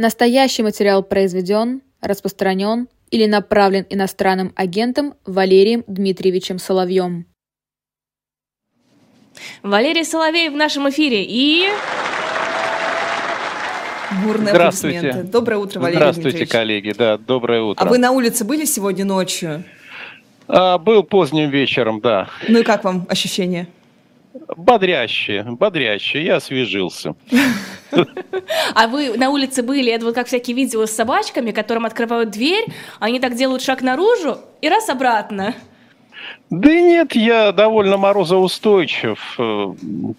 Настоящий материал произведен, распространен или направлен иностранным агентом Валерием Дмитриевичем Соловьем. Валерий Соловей в нашем эфире и... Бурные Здравствуйте. аплодисменты. Доброе утро, Валерий Здравствуйте, Дмитриевич. коллеги. Да, доброе утро. А вы на улице были сегодня ночью? А, был поздним вечером, да. Ну и как вам ощущения? Бодрящие, бодрящие. Я освежился. А вы на улице были, это вот как всякие видео с собачками, которым открывают дверь, они так делают шаг наружу и раз обратно. Да нет, я довольно морозоустойчив. Э,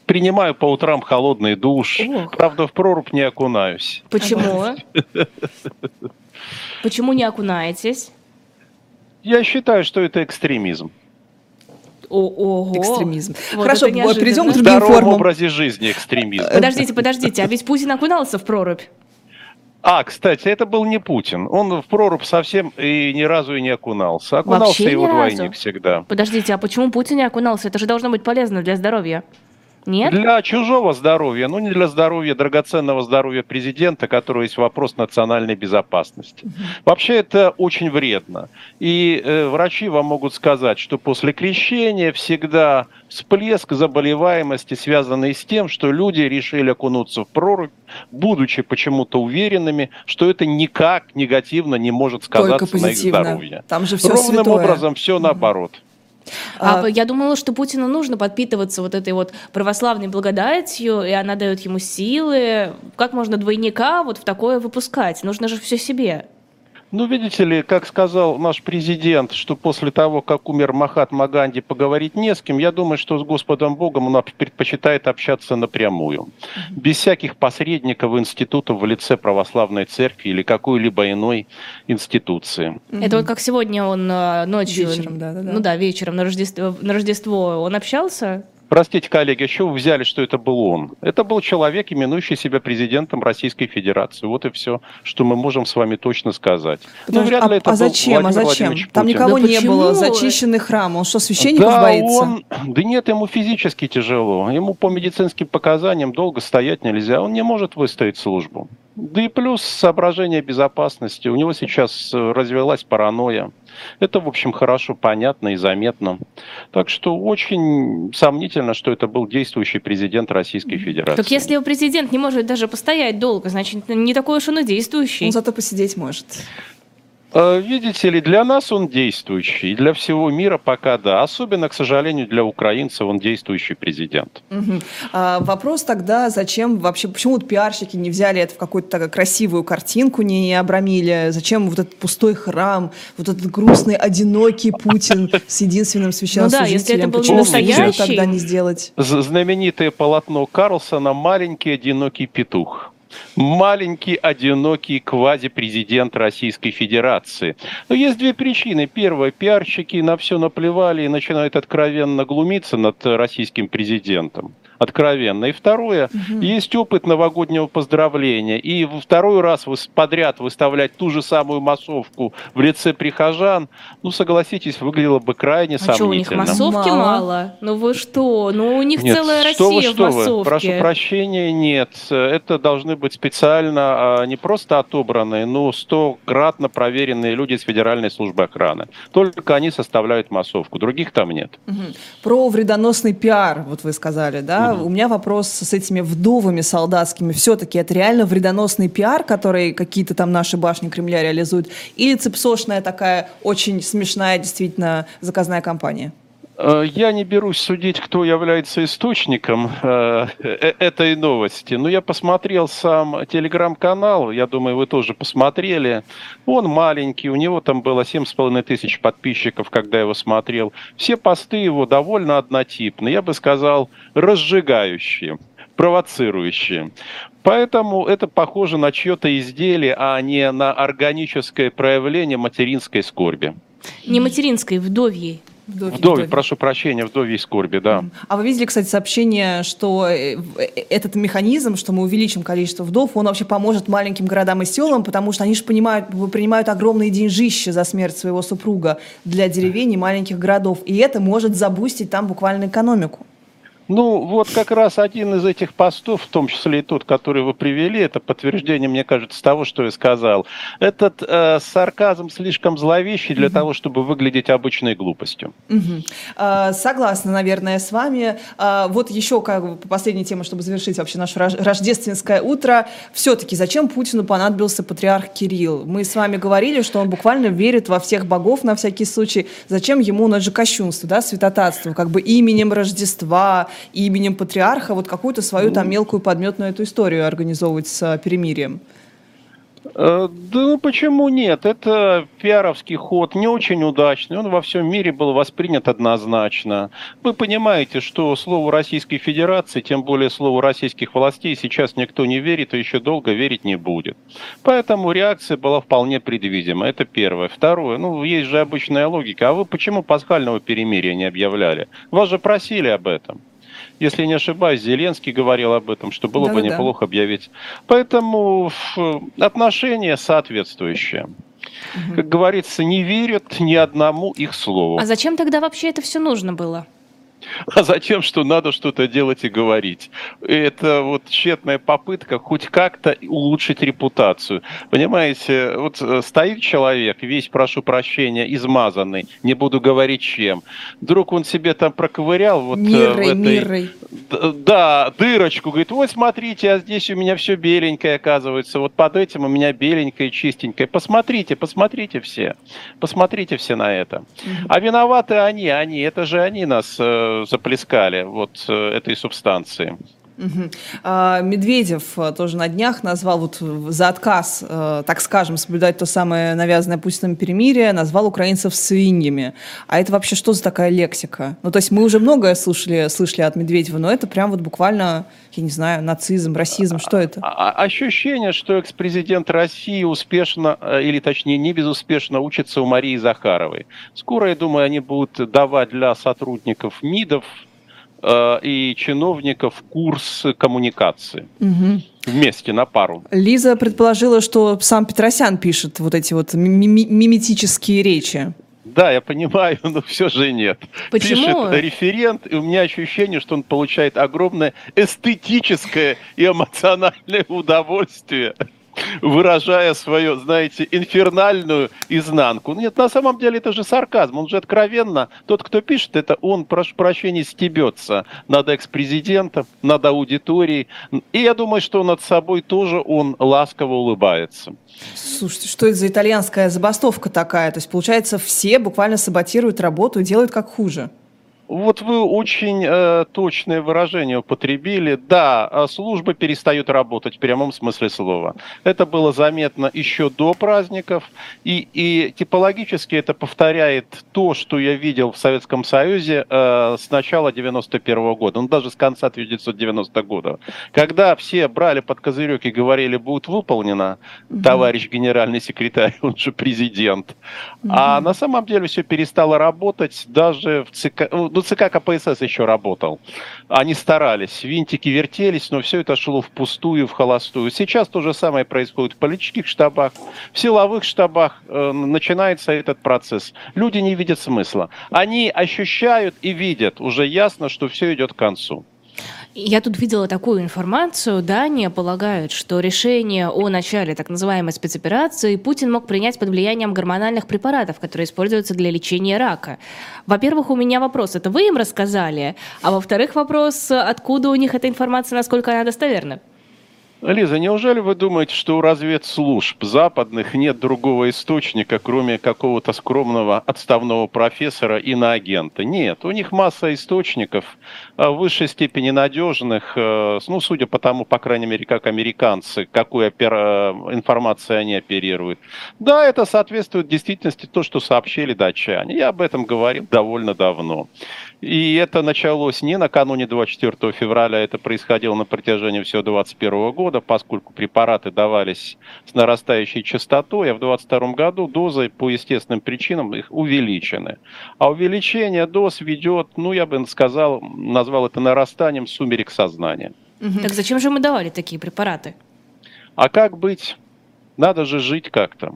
Принимаю по утрам холодный душ. Ох. Правда, в прорубь не окунаюсь. Почему? Почему не окунаетесь? Я считаю, что это экстремизм. Ого. Экстремизм. Вот Хорошо, перейдем к В другим здоровом формам. образе жизни экстремизм. Подождите, подождите, а ведь Путин окунался в прорубь. А, кстати, это был не Путин. Он в прорубь совсем и ни разу и не окунался. Окунался Вообще его разу? двойник всегда. Подождите, а почему Путин не окунался? Это же должно быть полезно для здоровья. Нет? Для чужого здоровья, ну не для здоровья, драгоценного здоровья президента, которого есть вопрос национальной безопасности. Вообще это очень вредно. И э, врачи вам могут сказать, что после крещения всегда всплеск заболеваемости, связанный с тем, что люди решили окунуться в прорубь, будучи почему-то уверенными, что это никак негативно не может сказаться на их здоровье. Там же все Ровным святое. образом все наоборот. А, А, я думала, что Путину нужно подпитываться вот этой вот православной благодатью, и она дает ему силы. Как можно двойника вот в такое выпускать? Нужно же все себе. Ну, видите ли, как сказал наш президент, что после того, как умер Махатма Ганди, поговорить не с кем, я думаю, что с Господом Богом он предпочитает общаться напрямую. Без всяких посредников институтов в лице православной церкви или какой-либо иной институции. Это вот как сегодня он э, ночью... Вечером, да-да-да. Ну да, вечером на Рождество, на Рождество он общался. Простите, коллеги, а чего вы взяли, что это был он? Это был человек, именующий себя президентом Российской Федерации. Вот и все, что мы можем с вами точно сказать. Ну, вряд ли а, это а был зачем? А зачем? Там никого Да не почему? было. Зачищенный храм. Он что, священников да, боится? Он, да нет, ему физически тяжело. Ему по медицинским показаниям долго стоять нельзя. Он не может выстоять службу. Да и плюс соображение безопасности. У него сейчас э, развелась паранойя. Это, в общем, хорошо понятно и заметно. Так что очень сомнительно, что это был действующий президент Российской Федерации. Так если президент не может даже постоять долго, значит, не такой уж он и действующий. Он зато посидеть может. Э, Видите ли, для нас он действующий, и для всего мира пока да. Особенно, к сожалению, для украинцев он действующий президент. Мгм. А, вопрос тогда, зачем вообще, почему вот пиарщики не взяли это в какую-то такую красивую картинку, не, не обрамили? Зачем вот этот пустой храм, вот этот грустный, одинокий Путин с единственным священнослужителем? Ну если это был Почему настоящий- тогда не сделать? Знаменитое полотно Карлсона «Маленький одинокий петух». Маленький, одинокий квази-президент Российской Федерации. Но есть две причины. Первая, пиарщики на все наплевали и начинают откровенно глумиться над российским президентом. Откровенно. И второе, есть опыт новогоднего поздравления. И во второй раз вы подряд выставлять ту же самую массовку в лице прихожан, ну, согласитесь, выглядело бы крайне А что, у них сомнительно. массовки Мало. мало? Ну вы что? Ну у них Нет, целая что вы, Россия что в вы. массовке. Прошу прощения, нет. Это должны быть специально а, не просто отобранные, но стократно проверенные люди из Федеральной службы охраны. Только они составляют массовку, других там нет. Мгм. Про вредоносный пиар, вот вы сказали, да? У меня вопрос с этими вдовами солдатскими. Все-таки это реально вредоносный пиар, который какие-то там наши башни Кремля реализуют? Или цепсошная такая очень смешная действительно заказная кампания? Э, Я не берусь судить, кто является источником э, э, этой новости, но я посмотрел сам телеграм-канал, я думаю, вы тоже посмотрели. Он маленький, у него там было 7,5 тысяч подписчиков, когда я его смотрел. Все посты его довольно однотипные, я бы сказал, разжигающие провоцирующие. Поэтому это похоже на чье-то изделие, а не на органическое проявление материнской скорби. Не материнской, вдовьей. Вдове, вдовьи. прошу прощения, вдовьей скорби, да. А вы видели, кстати, сообщение, что э, э, этот механизм, что мы увеличим количество вдов, он вообще поможет маленьким городам и селам, потому что они же понимают, принимают огромные деньжища за смерть своего супруга для деревень и маленьких городов. И это может забустить там буквально экономику. Ну, вот как раз один из этих постов, в том числе и тот, который вы привели, это подтверждение, мне кажется, того, что я сказал. Этот э, сарказм слишком зловещий для угу. того, чтобы выглядеть обычной глупостью. Угу. А, согласна, наверное, с вами. А, вот еще как бы последняя тема, чтобы завершить вообще наше рождественское утро. Все-таки зачем Путину понадобился патриарх Кирилл? Мы с вами говорили, что он буквально верит во всех богов на всякий случай. Зачем ему, ну это же кощунство, да, святотатство, как бы именем Рождества, именем патриарха вот какую-то свою там мелкую подметную эту историю организовывать с э, перемирием? Э, да ну почему нет? Это пиаровский ход, не очень удачный. Он во всем мире был воспринят однозначно. Вы понимаете, что слову Российской Федерации, тем более слову российских властей, сейчас никто не верит и еще долго верить не будет. Поэтому реакция была вполне предвидима. Это первое. Второе. Ну, есть же обычная логика. А вы почему пасхального перемирия не объявляли? Вас же просили об этом если не ошибаюсь, Зеленский говорил об этом, что было да, бы неплохо объявить. Поэтому отношения соответствующие. Угу. Как говорится, не верят ни одному их слову. А зачем тогда вообще это все нужно было? А затем, что надо что-то делать и говорить. Это вот тщетная попытка хоть как-то улучшить репутацию. Понимаете, вот э, стоит человек, весь, прошу прощения, измазанный, не буду говорить чем. Вдруг он себе там проковырял вот мирой, в этой... Мирой. Да, дырочку, говорит, вот смотрите, а здесь у меня все беленькое оказывается, вот под этим у меня беленькое, чистенькое. Посмотрите, посмотрите все, посмотрите все на это. А виноваты они, они, это же они нас э, заплескали вот э, этой субстанции. Угу. А, Медведев э, тоже на днях назвал вот за отказ, э, так скажем, соблюдать то самое навязанное Путиным перемирие, назвал украинцев свиньями. А это вообще что за такая лексика? Ну, то есть мы уже многое слышали, слышали от Медведева, но это прям вот буквально, я не знаю, нацизм, расизм, что это? А, а, ощущение, что экс-президент России успешно, или точнее не безуспешно учится у Марии Захаровой. Скоро, я думаю, они будут давать для сотрудников МИДов Э, и чиновников курс коммуникации. Угу. Вместе, на пару. Лиза предположила, что сам Петросян пишет вот эти вот миметические речи. Да, я понимаю, но все же нет. Почему? Пишет референт, и у меня ощущение, что он получает огромное эстетическое и эмоциональное удовольствие выражая свою, знаете, инфернальную изнанку. Нет, на самом деле это же сарказм. Он же откровенно, тот, кто пишет, это он, прошу прощения, стебется над экс-президентом, над аудиторией. И я думаю, что над собой тоже он ласково улыбается. Слушайте, что это за итальянская забастовка такая? То есть, получается, все буквально саботируют работу и делают как хуже. Вот вы очень э, точное выражение употребили. Да, а службы перестают работать в прямом смысле слова. Это было заметно еще до праздников. И, и типологически это повторяет то, что я видел в Советском Союзе э, с начала 91 -го года, ну даже с конца 1990 года. Когда все брали под козырек и говорили, будет выполнено, угу. товарищ генеральный секретарь, он же президент. Угу. А на самом деле все перестало работать даже в ЦК... Ну, ну, ЦК КПСС еще работал. Они старались, винтики вертелись, но все это шло впустую, в холостую. Сейчас то же самое происходит в политических штабах, в силовых штабах э, начинается этот процесс. Люди не видят смысла. Они ощущают и видят уже ясно, что все идет к концу. Я тут видела такую информацию. Дания полагает, что решение о начале так называемой спецоперации Путин мог принять под влиянием гормональных препаратов, которые используются для лечения рака. Во-первых, у меня вопрос, это вы им рассказали? А во-вторых, вопрос, откуда у них эта информация, насколько она достоверна? Лиза, неужели вы думаете, что у разведслужб западных нет другого источника, кроме какого-то скромного отставного профессора и на агента? Нет, у них масса источников а, в высшей степени надежных, э, ну, судя по тому, по крайней мере, как американцы, какой опера... информацией они оперируют. Да, это соответствует действительности то, что сообщили датчане. Я об этом говорил довольно давно. И это началось не накануне 24 февраля, это происходило на протяжении всего 2021 года, поскольку препараты давались с нарастающей частотой, а в 2022 году дозы по естественным причинам их увеличены. А увеличение доз ведет, ну я бы сказал, назвал это нарастанием сумерек сознания. Так зачем же мы давали такие препараты? А как быть? Надо же жить как-то.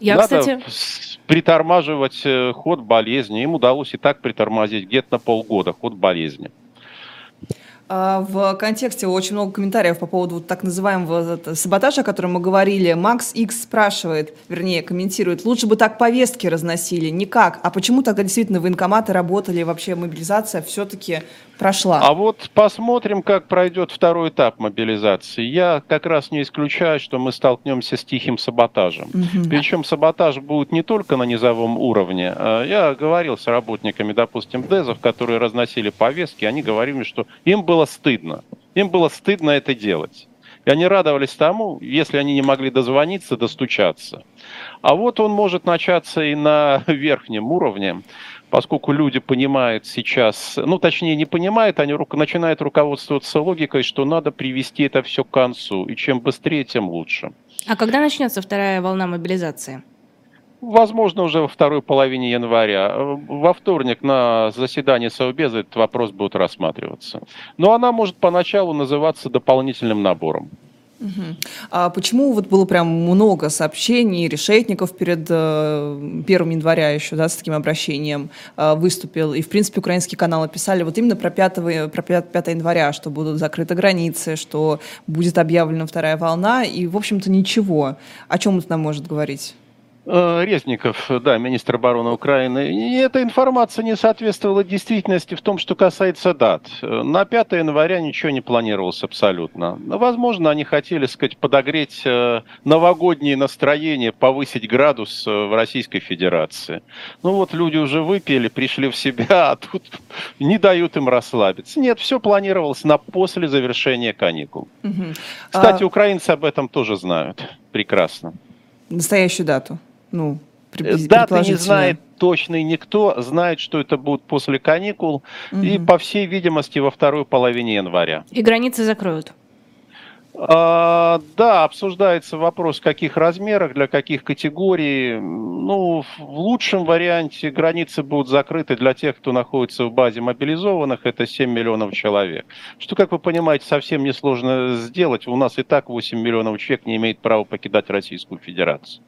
Я, Надо кстати... притормаживать э, ход болезни. Им удалось и так притормозить где-то на полгода ход болезни. А, в контексте очень много комментариев по поводу так называемого саботажа, о котором мы говорили. Макс X спрашивает, вернее, комментирует, лучше бы так повестки разносили. Никак. А почему тогда действительно военкоматы работали, вообще мобилизация все-таки прошла? А вот посмотрим, как пройдет второй этап мобилизации. Я как раз не исключаю, что мы столкнемся с тихим саботажем. Угу. Причем саботаж будет не только на низовом уровне. А, я говорил с работниками, допустим, ДЭЗов, которые разносили повестки, они говорили, что им было было стыдно. Им было стыдно это делать. И они радовались тому, если они не могли дозвониться, достучаться. А вот он может начаться и на верхнем уровне, поскольку люди понимают сейчас, ну точнее не понимают, они начинают руководствоваться логикой, что надо привести это все к концу, и чем быстрее, тем лучше. А когда начнется вторая волна мобилизации? Возможно, уже во второй половине января. Во вторник на заседании Совбеза этот вопрос будет рассматриваться. Но она может поначалу называться дополнительным набором. А почему вот было прям много сообщений, решетников перед э, 1 января еще, да, с таким обращением э, выступил, и, в принципе, украинские каналы писали вот именно про 5, про 5, 5 января, что будут закрыты границы, что будет объявлена вторая волна, и, в общем-то, ничего. О чем это нам может говорить? Э, Резников, да, министр обороны Украины. И эта информация не соответствовала действительности в том, что касается дат. На 5 января ничего не планировалось абсолютно. Возможно, они хотели, сказать, подогреть э, новогоднее настроение, повысить градус э, в Российской Федерации. Ну вот люди уже выпили, пришли в себя, а тут не дают им расслабиться. Нет, все планировалось на после завершения каникул. Угу. Кстати, а... украинцы об этом тоже знают прекрасно. Настоящую дату? Ну, Даты не знает точно никто, знает, что это будет после каникул угу. и, по всей видимости, во второй половине января. И границы закроют? А, да, обсуждается вопрос, в каких размерах, для каких категорий. Ну, в лучшем варианте границы будут закрыты для тех, кто находится в базе мобилизованных, это 7 миллионов человек. Что, как вы понимаете, совсем несложно сделать. У нас и так 8 миллионов человек не имеет права покидать Российскую Федерацию.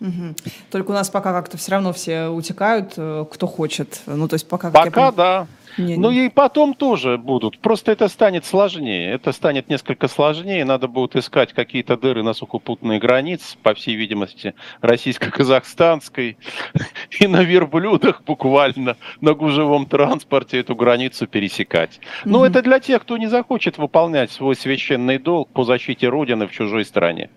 Угу. Только у нас пока как-то все равно все утекают, э, кто хочет. Ну, то есть пока... Пока, я... да. Не, ну и потом тоже будут. Просто это станет сложнее. Это станет несколько сложнее. Надо будет искать какие-то дыры на сухопутные границы, по всей видимости, российско-казахстанской. И на верблюдах буквально на гужевом транспорте эту границу пересекать. Но угу. это для тех, кто не захочет выполнять свой священный долг по защите Родины в чужой стране.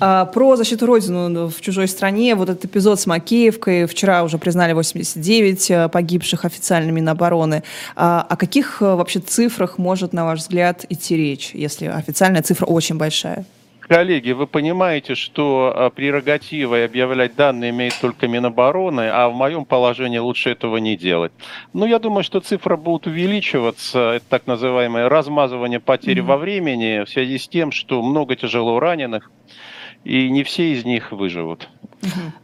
А, про защиту Родины в чужой стране, вот этот эпизод с Макеевкой, вчера уже признали 89 э, погибших официально Минобороны. А, о каких э, вообще цифрах может, на ваш взгляд, идти речь, если официальная цифра очень большая? Коллеги, вы понимаете, что а, прерогативой объявлять данные имеет только Минобороны, а в моем положении лучше этого не делать. Но я думаю, что цифра будет увеличиваться, это так называемое размазывание потерь mm-hmm. во времени, в связи с тем, что много тяжело раненых, и не все из них выживут.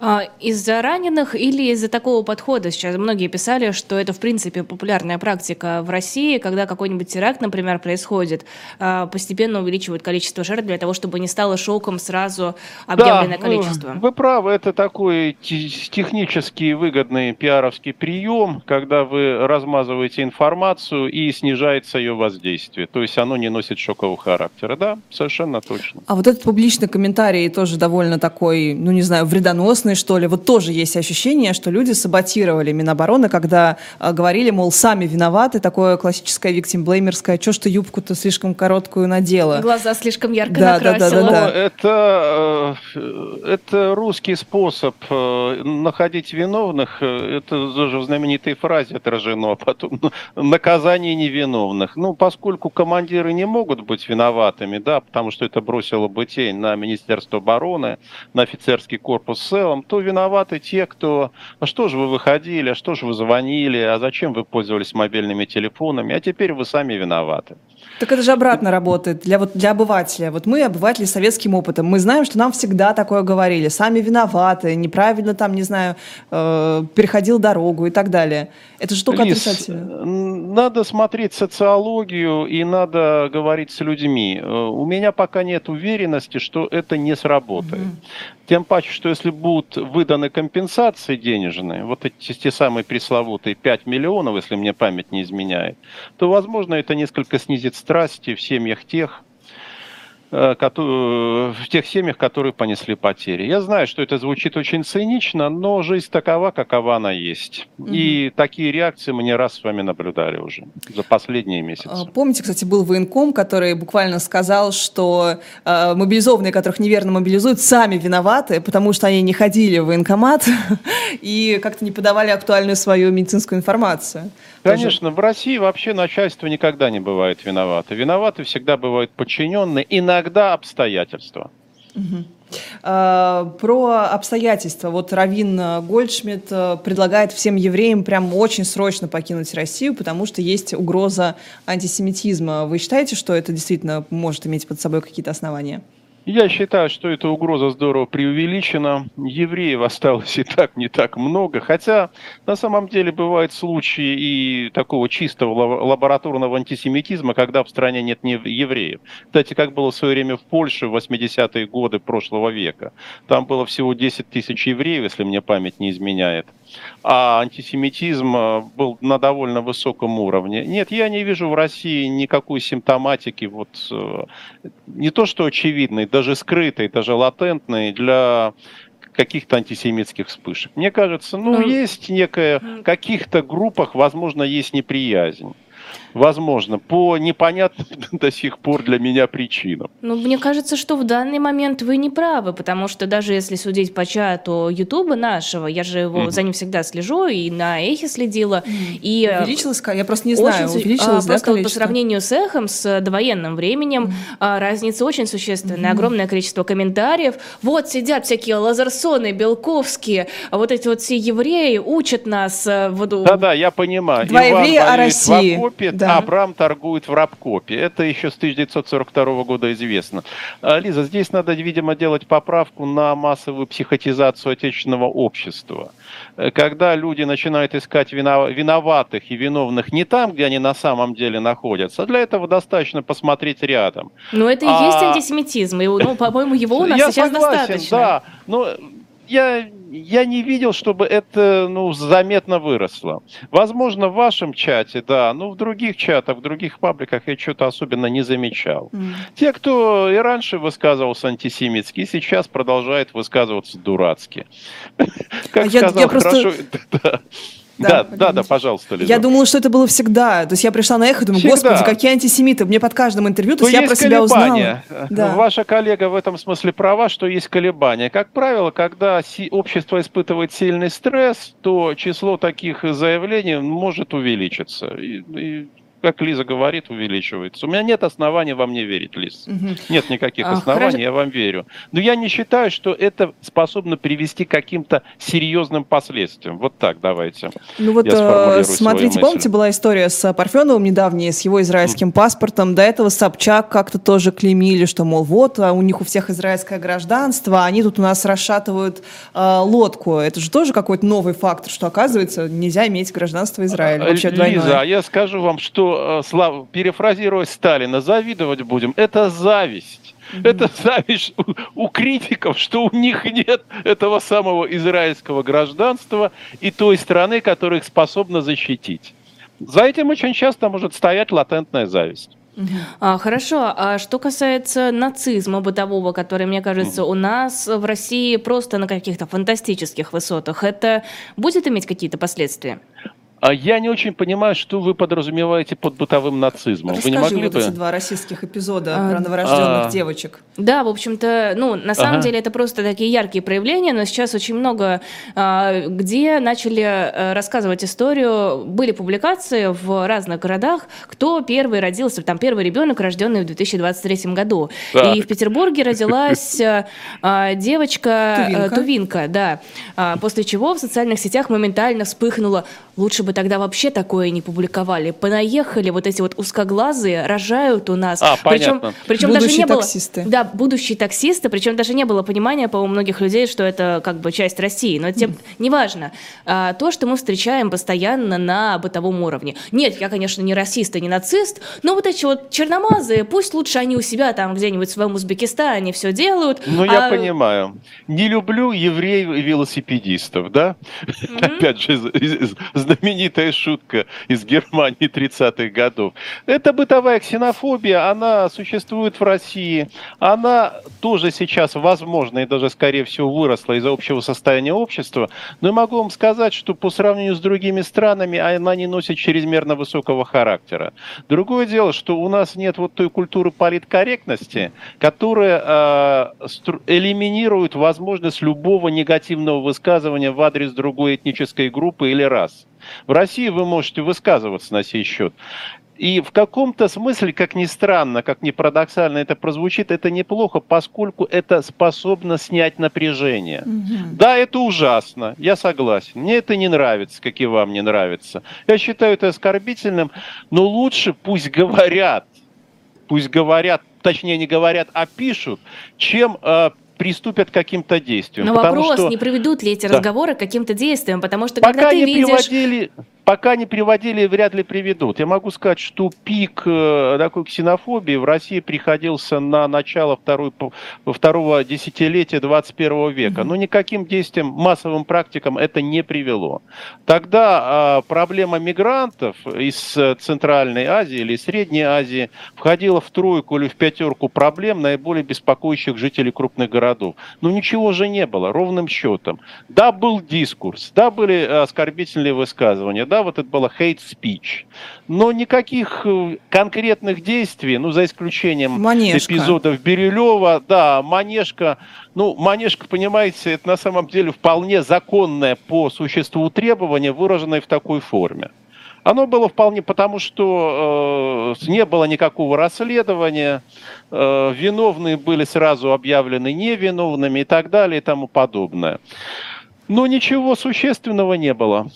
А, из-за раненых или из-за такого подхода? Сейчас многие писали, что это, в принципе, популярная практика в России, когда какой-нибудь теракт, например, происходит, а, постепенно увеличивают количество жертв для того, чтобы не стало шоком сразу объявленное да, количество. Вы, вы правы, это такой технически выгодный пиаровский прием, когда вы размазываете информацию и снижается ее воздействие. То есть оно не носит шокового характера. Да, совершенно точно. А вот этот публичный комментарий тоже довольно такой, ну не знаю, вредоносный вредоносные, что ли. Вот тоже есть ощущение, что люди саботировали Минобороны, когда э, говорили, мол, сами виноваты, такое классическое виктимблеймерское, что ж ты юбку-то слишком короткую надела. Глаза слишком ярко да, накрасила. Да, да, да, да. Это, э, это русский способ э, находить виновных. Это даже в знаменитой фразе отражено, а потом наказание невиновных. Ну, поскольку командиры не могут быть виноватыми, да, потому что это бросило бы тень на Министерство обороны, на офицерский корпус в целом, то виноваты те, кто... А что же вы выходили, а что же вы звонили, а зачем вы пользовались мобильными телефонами, а теперь вы сами виноваты. Так это же обратно работает для, вот, для обывателя. Вот мы, обыватели советским опытом, мы знаем, что нам всегда такое говорили. Сами виноваты, неправильно там, не знаю, э, переходил дорогу и так далее. Это же только Лиз, отрицательно. Надо смотреть социологию и надо говорить с людьми. Э, у меня пока нет уверенности, что это не сработает. Угу. Тем паче, что если будут выданы компенсации денежные, вот эти те самые пресловутые 5 миллионов, если мне память не изменяет, то, возможно, это несколько снизит страсти в семьях тех, в тех семьях, которые понесли потери. Я знаю, что это звучит очень цинично, но жизнь такова, какова она есть. Угу. И такие реакции мы не раз с вами наблюдали уже за последние месяцы. А, помните, кстати, был военком, который буквально сказал, что э, мобилизованные, которых неверно мобилизуют, сами виноваты, потому что они не ходили в военкомат и как-то не подавали актуальную свою медицинскую информацию. Конечно, Тоже... в России вообще начальство никогда не бывает виновато. Виноваты всегда бывают подчиненные, иногда обстоятельства. Угу. Про обстоятельства. Вот Равин Гольдшмидт э, предлагает всем евреям прям очень срочно покинуть Россию, потому что есть угроза антисемитизма. Вы считаете, что это действительно может иметь под собой какие-то основания? Я считаю, что эта угроза здорово преувеличена. Евреев осталось и так не так много. Хотя на самом деле бывают случаи и такого чистого лабораторного антисемитизма, когда в стране нет не евреев. Кстати, как было в свое время в Польше в 80-е годы прошлого века. Там было всего 10 тысяч евреев, если мне память не изменяет а антисемитизм э, был на довольно высоком уровне. Нет, я не вижу в России никакой симптоматики, вот, э, не то что очевидной, даже скрытой, даже латентной для каких-то антисемитских вспышек. Мне кажется, ну, ну есть некая, в каких-то группах, возможно, есть неприязнь. Возможно, по непонятным до сих пор для меня причинам. Ну, мне кажется, что в данный момент вы не правы, потому что даже если судить по чату Ютуба нашего, я же его mm-hmm. за ним всегда слежу, и на Эхе следила, mm-hmm. и... Э, увеличилось? Я просто не знаю, очень, увеличилось, а, да, Просто вот по сравнению с Эхом, с довоенным временем, mm-hmm. разница очень существенная. Mm-hmm. Огромное количество комментариев. Вот сидят всякие Лазарсоны, Белковские, а вот эти вот все евреи учат нас... Э, Да-да, я понимаю. Два Иван еврея о России. В окопе, да. Абрам торгует в рабкопе. Это еще с 1942 года известно. А, Лиза, здесь надо, видимо, делать поправку на массовую психотизацию отечественного общества. Э, когда люди начинают искать виноватых и виновных не там, где они на самом деле находятся, для этого достаточно посмотреть рядом. Но это и а... есть антисемитизм. И, ну, по-моему, его у нас Я сейчас согласен, достаточно. Да, но я, я не видел, чтобы это ну, заметно выросло. Возможно, в вашем чате, да, но в других чатах, в других пабликах я что-то особенно не замечал. Mm. Те, кто и раньше высказывался антисемитски, сейчас продолжают высказываться дурацки. Как а сказал, я, я хорошо... Да, да, да, да, пожалуйста, Лиза. Я думала, что это было всегда. То есть я пришла на эхо и думаю, всегда. господи, какие антисемиты. Мне под каждым интервью, то, есть я про себя узнала. Да. Ваша коллега в этом смысле права, что есть колебания. Как правило, когда общество испытывает сильный стресс, то число таких заявлений может увеличиться. И, и как Лиза говорит, увеличивается. У меня нет оснований вам не верить, Лиз. Угу. Нет никаких а, оснований, хорошо. я вам верю. Но я не считаю, что это способно привести к каким-то серьезным последствиям. Вот так давайте. Ну вот, э, смотрите, помните, была история с Парфеновым недавняя, с его израильским mm. паспортом. До этого Собчак как-то тоже клеймили, что, мол, вот, а у них у всех израильское гражданство, а они тут у нас расшатывают э, лодку. Это же тоже какой-то новый фактор, что, оказывается, нельзя иметь гражданство Израиля. Вообще Лиза, двойное. я скажу вам, что Э, слав, перефразируя Сталина, завидовать будем, это зависть. Mm-hmm. Это зависть у, у критиков, что у них нет этого самого израильского гражданства и той страны, которая их способна защитить. За этим очень часто может стоять латентная зависть. А, хорошо, а что касается нацизма бытового, который, мне кажется, у нас в России просто на каких-то фантастических высотах, это будет иметь какие-то последствия? А я не очень понимаю, что вы подразумеваете под бытовым нацизмом. Расскажи вы не могли вот бы... эти два российских эпизода а, про новорожденных а... девочек. Да, в общем-то, ну, на самом ага. деле это просто такие яркие проявления, но сейчас очень много, а, где начали а, рассказывать историю, были публикации в разных городах, кто первый родился, там первый ребенок, рожденный в 2023 году. Так. И в Петербурге родилась а, девочка Тувинка. Тувинка, да. После чего в социальных сетях моментально вспыхнуло Лучше бы тогда вообще такое не публиковали. Понаехали вот эти вот узкоглазые, рожают у нас. А, причем, понятно. причем Будущие даже не было, таксисты. Да, будущие таксисты, причем даже не было понимания по у многих людей, что это как бы часть России. Но тем неважно. А, то, что мы встречаем постоянно на бытовом уровне. Нет, я, конечно, не расист и не нацист, но вот эти вот черномазые, пусть лучше они у себя там где-нибудь в своем Узбекистане все делают. Ну, я а- понимаю. Не люблю евреев и велосипедистов, да? Опять же, знаменитая шутка из Германии 30-х годов. Это бытовая ксенофобия, она существует в России. Она тоже сейчас, возможно, и даже, скорее всего, выросла из-за общего состояния общества. Но я могу вам сказать, что по сравнению с другими странами она не носит чрезмерно высокого характера. Другое дело, что у нас нет вот той культуры политкорректности, которая стру- элиминирует возможность любого негативного высказывания в адрес другой этнической группы или рас. В России вы можете высказываться на сей счет. И в каком-то смысле, как ни странно, как ни парадоксально это прозвучит, это неплохо, поскольку это способно снять напряжение. Да, это ужасно, я согласен. Мне это не нравится, как и вам не нравится. Я считаю это оскорбительным, но лучше пусть говорят, пусть говорят, точнее не говорят, а пишут, чем э, приступят к каким-то действиям. Но вопрос, что не приведут ли эти Да. разговоры к каким-то действиям, потому что когда пока ты не видишь... приводили, пока не приводили, вряд ли приведут. Я могу сказать, что пик э, такой ксенофобии в России приходился на начало второй, второго десятилетия 21 века. Но никаким действиям, массовым практикам это не привело. Тогда а, проблема мигрантов из э, Центральной Азии или Средней Азии входила в тройку или в пятерку проблем, наиболее беспокоящих жителей крупных городов. Но ничего же не было, ровным счетом. Да, был дискурс, да, были э, оскорбительные высказывания, да, вот это было hate speech. Но никаких э, конкретных действий, ну, за исключением Манежка. эпизодов Бирюлева, да, Манежка, ну, Манежка, понимаете, это на самом деле вполне законное по существу требование, выраженное в такой форме. Оно было вполне потому, что э, не было никакого расследования, э, виновные были сразу объявлены невиновными и так далее и тому подобное. Но ничего существенного не было.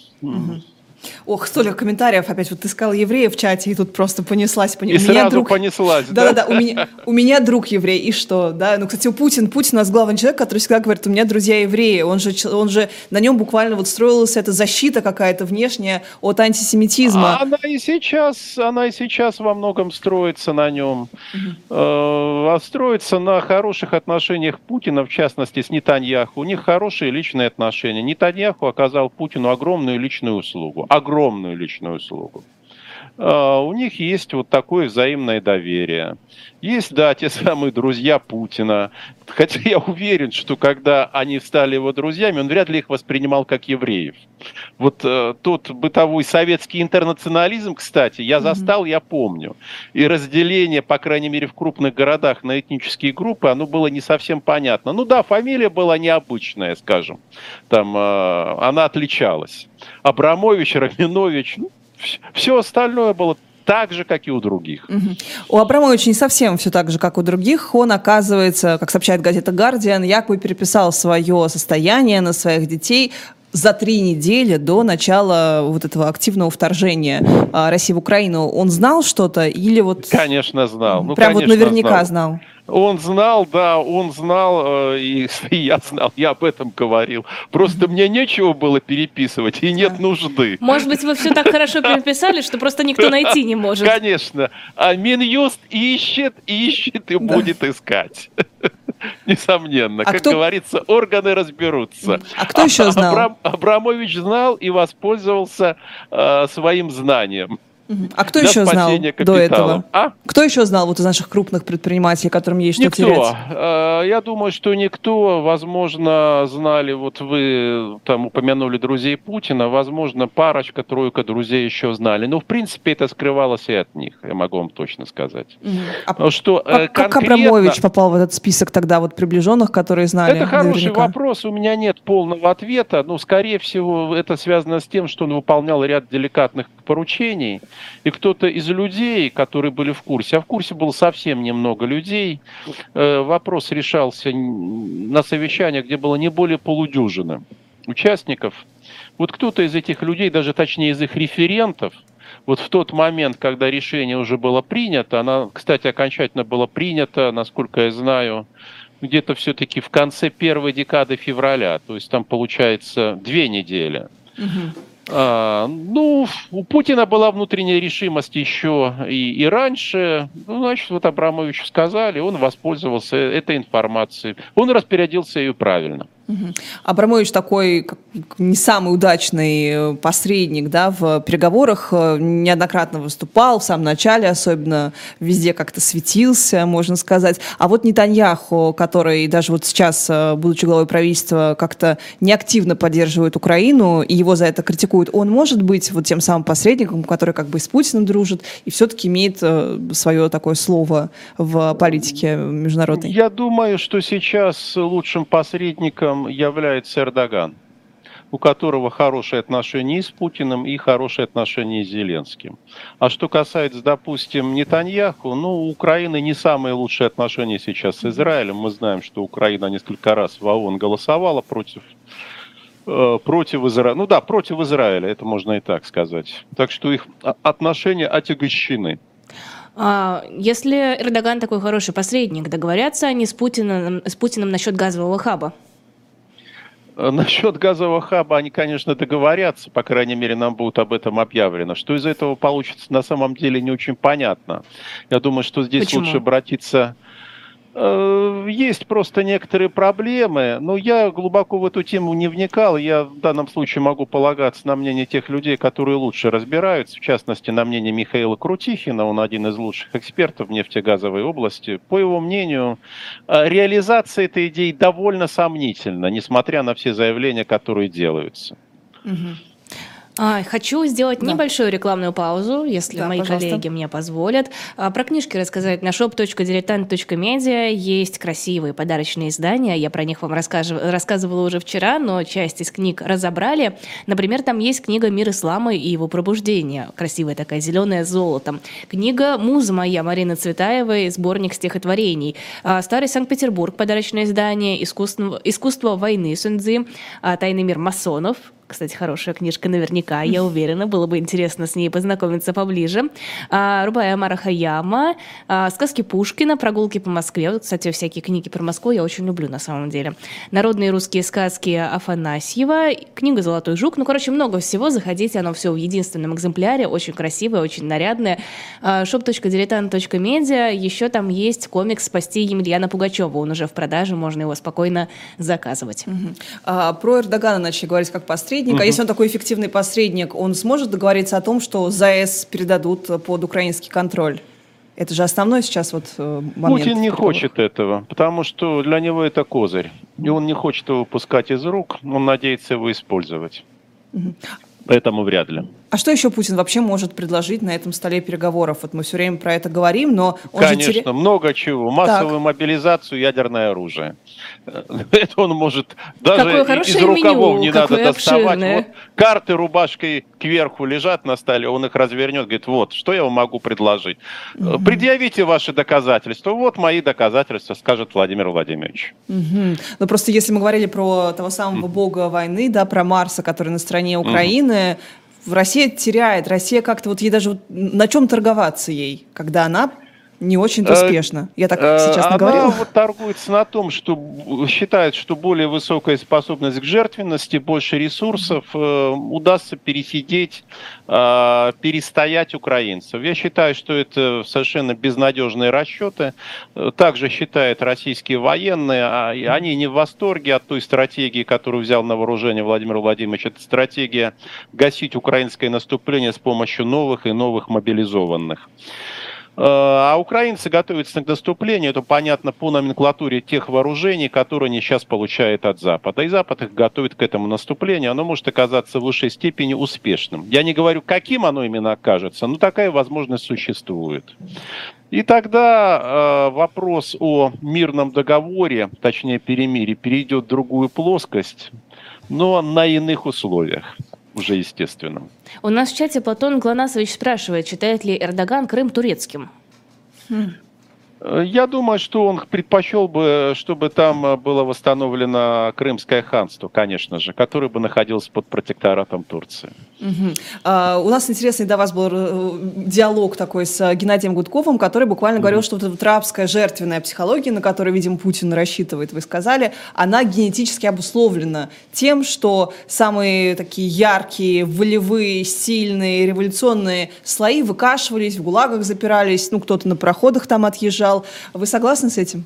Ох, столько комментариев опять. Вот ты сказал евреев в чате, и тут просто понеслась. пони- И у меня сразу друг... понеслась, да? Да-да-да, у меня, у меня друг еврей, и что, да? Ну, кстати, у Путин, Путин у нас главный человек, который всегда говорит, у меня друзья евреи, он же, он же, на нем буквально вот строилась эта защита какая-то внешняя от антисемитизма. А Она и сейчас, она и сейчас во многом строится на нем. Э, а строится на хороших отношениях Путина, в частности, с Нетаньяху. У них хорошие личные отношения. Нетаньяху оказал Путину огромную личную услугу. Огромную личную услугу. Э, У них есть вот такое взаимное доверие. Есть, да, те самые друзья Путина. Хотя я уверен, что когда они стали его друзьями, он вряд ли их воспринимал как евреев. Вот э, тот бытовой советский интернационализм, кстати, я застал, я помню. И разделение, по крайней мере, в крупных городах на этнические группы, оно было не совсем понятно. Ну да, фамилия была необычная, скажем. Там э, она отличалась. Абрамович, Раминович, ну, все остальное было так же, как и у других. У Абрамовича не совсем все так же, как у других. Он, оказывается, как сообщает газета «Гардиан», якобы переписал свое состояние на своих детей за три недели до начала вот этого активного вторжения а, России в Украину. Он знал что-то или вот... Конечно, знал. Ну, Прям вот наверняка знал. знал. Он знал, да, он знал, э, и, я знал, я об этом говорил. Просто мне нечего было переписывать, и нет нужды. Может быть, вы все так хорошо переписали, что просто никто найти не может. Конечно. А Минюст ищет, ищет и будет искать. Несомненно. А как кто- говорится, органы разберутся. А кто еще знал? Абрам- Абрамович знал и воспользовался э, своим знанием. А кто еще знал спасения до капитала. этого? А? Кто еще знал вот из наших крупных предпринимателей, которым есть что Никто. терять? Э, Я думаю, что никто. Возможно, знали, вот вы там упомянули друзей Путина, возможно, парочка, тройка друзей еще знали. Но, в принципе, это скрывалось и от них, я могу вам точно сказать. А Потому что э, как, как конкретно- Абрамович попал в этот список тогда вот приближенных, которые знали? Это хороший наверняка? вопрос, у меня нет полного ответа. Ну, скорее всего, это связано с тем, что он выполнял ряд деликатных поручений, и кто-то из людей, которые были в курсе, а в курсе было совсем немного людей, э, вопрос решался на совещаниях, где было не более полудюжины участников. Вот кто-то из этих людей, даже точнее из их референтов, вот в тот момент, когда решение уже было принято, она, кстати, окончательно было принято, насколько я знаю, где-то все-таки в конце первой декады февраля, то есть там получается две недели. Угу. А, ну, у Путина была внутренняя решимость еще и, и раньше. Ну, значит, вот Абрамовичу сказали, он воспользовался этой информацией. Он распорядился ее правильно. Угу. Абрамович такой не самый удачный э, посредник да, в переговорах, э, неоднократно выступал в самом начале, особенно везде как-то светился, можно сказать. А вот Нетаньяху, который даже вот сейчас, э, будучи главой правительства, как-то неактивно поддерживает Украину, и его за это критикуют, он может быть вот тем самым посредником, который как бы с Путиным дружит и все-таки имеет свое такое слово в политике международной? Я думаю, что сейчас лучшим посредником является Эрдоган, у которого хорошие отношения и с Путиным, и хорошие отношения с Зеленским. А что касается, допустим, Нетаньяху, ну, у Украины не самые лучшие отношения сейчас с Израилем. Мы знаем, что Украина несколько раз в ООН голосовала против э, против Израиля. Ну да, против Израиля, это можно и так сказать. Так что их отношения отягощены. А, если Эрдоган такой хороший посредник, договорятся они с Путиным, с Путиным насчет газового хаба? Э, насчет газового хаба они, конечно, договорятся, по крайней мере, нам будет об этом объявлено. Что из этого получится, на самом деле не очень понятно. Я думаю, что здесь Почему? лучше обратиться есть просто некоторые проблемы, но я глубоко в эту тему не вникал. Я в данном случае могу полагаться на мнение тех людей, которые лучше разбираются, в частности, на мнение Михаила Крутихина, он один из лучших экспертов в нефтегазовой области. По его мнению, э, реализация этой идеи довольно сомнительна, несмотря на все заявления, которые делаются. Угу. А, хочу сделать да. небольшую рекламную паузу, если да, мои пожалуйста. коллеги мне позволят. А, про книжки рассказать на shop.diletant.media есть красивые подарочные издания. Я про них вам расскажу, рассказывала уже вчера, но часть из книг разобрали. Например, там есть книга «Мир ислама и его пробуждение». Красивая такая, зеленая с золотом. Книга «Муза моя» Марины Цветаевой, сборник стихотворений. А, Старый Санкт-Петербург, подарочное издание. Искусство, искусство войны Сунцзы. А, Тайный мир масонов кстати, хорошая книжка наверняка, я уверена. Было бы интересно с ней познакомиться поближе. А, Рубая Амара Хаяма, а, сказки Пушкина, прогулки по Москве. Вот, кстати, всякие книги про Москву я очень люблю на самом деле. Народные русские сказки Афанасьева, книга «Золотой жук». Ну, короче, много всего. Заходите, оно все в единственном экземпляре. Очень красивое, очень нарядное. А, shop.diletant.media. Еще там есть комикс «Спасти Емельяна Пугачева». Он уже в продаже, можно его спокойно заказывать. Угу. А, про Эрдогана начали говорить как посредник посредник. Угу. Если он такой эффективный посредник, он сможет договориться о том, что ЗАЭС передадут под украинский контроль? Это же основной сейчас вот э, момент. Путин не хочет этого, потому что для него это козырь. И он не хочет его выпускать из рук, он надеется его использовать. Угу. Поэтому вряд ли. А что еще Путин вообще может предложить на этом столе переговоров? Вот мы все время про это говорим, но он Конечно, же теря... много чего. Массовую так. мобилизацию, ядерное оружие. Это он может даже из рукавов меню, не надо доставать. Вот карты рубашкой кверху лежат на столе, он их развернет, говорит, вот, что я вам могу предложить? Угу. Предъявите ваши доказательства. Вот мои доказательства, скажет Владимир Владимирович. Угу. Ну просто если мы говорили про того самого бога войны, да, про Марса, который на стороне Украины, угу Россия теряет, Россия как-то вот ей даже на чем торговаться ей, когда она не очень-то э, успешно. Я так э, сейчас наговорила. Она вот торгуется на том, что считает, что более высокая способность к жертвенности, больше ресурсов э, удастся пересидеть, э, перестоять украинцев. Я считаю, что это совершенно безнадежные расчеты. Также считают российские военные. А они не в восторге от той стратегии, которую взял на вооружение Владимир Владимирович. Это стратегия гасить украинское наступление с помощью новых и новых мобилизованных. А украинцы готовятся к наступлению, это понятно по номенклатуре тех вооружений, которые они сейчас получают от Запада. И Запад их готовит к этому наступлению, оно может оказаться в высшей степени успешным. Я не говорю, каким оно именно окажется, но такая возможность существует. И тогда э, вопрос о мирном договоре, точнее перемирии, перейдет в другую плоскость, но на иных условиях уже естественным. У нас в чате Платон Глонасович спрашивает, считает ли Эрдоган Крым турецким? Хм. Э, я думаю, что он предпочел бы, чтобы там э, было восстановлено Крымское ханство, конечно же, которое бы находилось под протекторатом Турции. Угу. А, у нас интересный до вас был э, диалог такой с Геннадием Гудковым, который буквально угу. говорил, что вот эта вот рабская жертвенная психология, на которую, видимо, Путин рассчитывает, вы сказали, она генетически обусловлена тем, что самые такие яркие, волевые, сильные, революционные слои выкашивались, в гулагах запирались, ну, кто-то на проходах там отъезжал, сказал. Вы согласны с этим?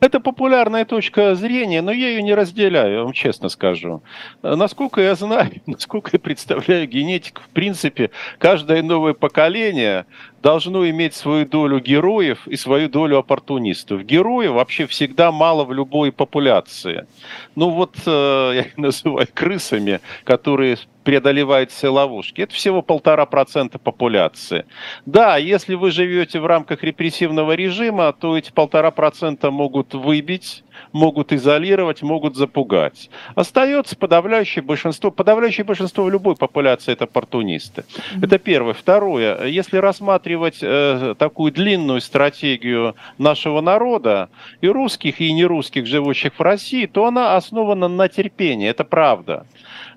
Это популярная точка зрения, но я ее не разделяю, вам честно скажу. Насколько я знаю, насколько я представляю генетику, в принципе, каждое новое поколение должно иметь свою долю героев и свою долю оппортунистов. Героев вообще всегда мало в любой популяции. Ну вот э, я их называю крысами, которые преодолевают все ловушки. Это всего полтора процента популяции. Да, если вы живете в рамках репрессивного режима, то эти полтора процента могут выбить могут изолировать, могут запугать. Остается подавляющее большинство. Подавляющее большинство в любой популяции это оппортунисты. Mm-hmm. Это первое. Второе. Если рассматривать э, такую длинную стратегию нашего народа, и русских, и нерусских, живущих в России, то она основана на терпении. Это правда.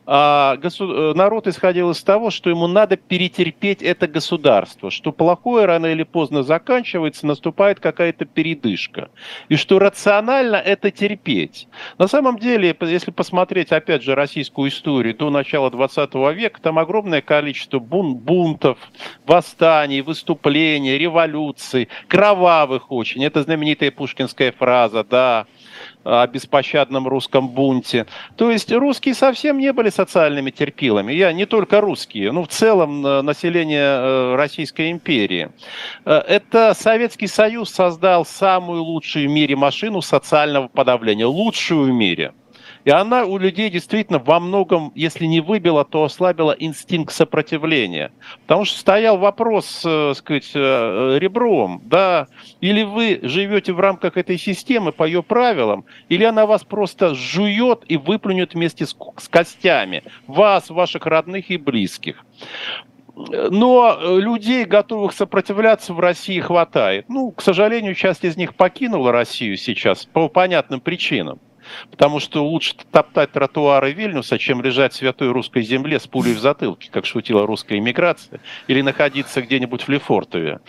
Народ исходил из того, что ему надо перетерпеть это государство, что плохое рано или поздно заканчивается, наступает какая-то передышка, и что рационально это терпеть. На самом деле, если посмотреть, опять же, российскую историю до начала 20 века, там огромное количество бун бунтов, восстаний, выступлений, революций, кровавых очень. Это знаменитая пушкинская фраза, да, о беспощадном русском бунте. То есть русские совсем не были социальными терпилами. Я не только русские, ну в целом э, население э, Российской империи. Э, это Советский Союз создал самую лучшую в мире машину социального подавления, лучшую в мире. И она у людей действительно во многом, если не выбила, то ослабила инстинкт сопротивления. Потому что стоял вопрос, э, сказать, э, ребром, да, или вы живете в рамках этой системы по ее правилам, или она вас просто жует и выплюнет вместе с, с костями. Вас, ваших родных и близких. Но людей, готовых сопротивляться в России, хватает. Ну, к сожалению, часть из них покинула Россию сейчас по понятным причинам. Потому что лучше топтать тротуары Вильнюса, чем лежать в святой русской земле с пулей в затылке, как шутила русская иммиграция, или находиться где-нибудь в Лефортове.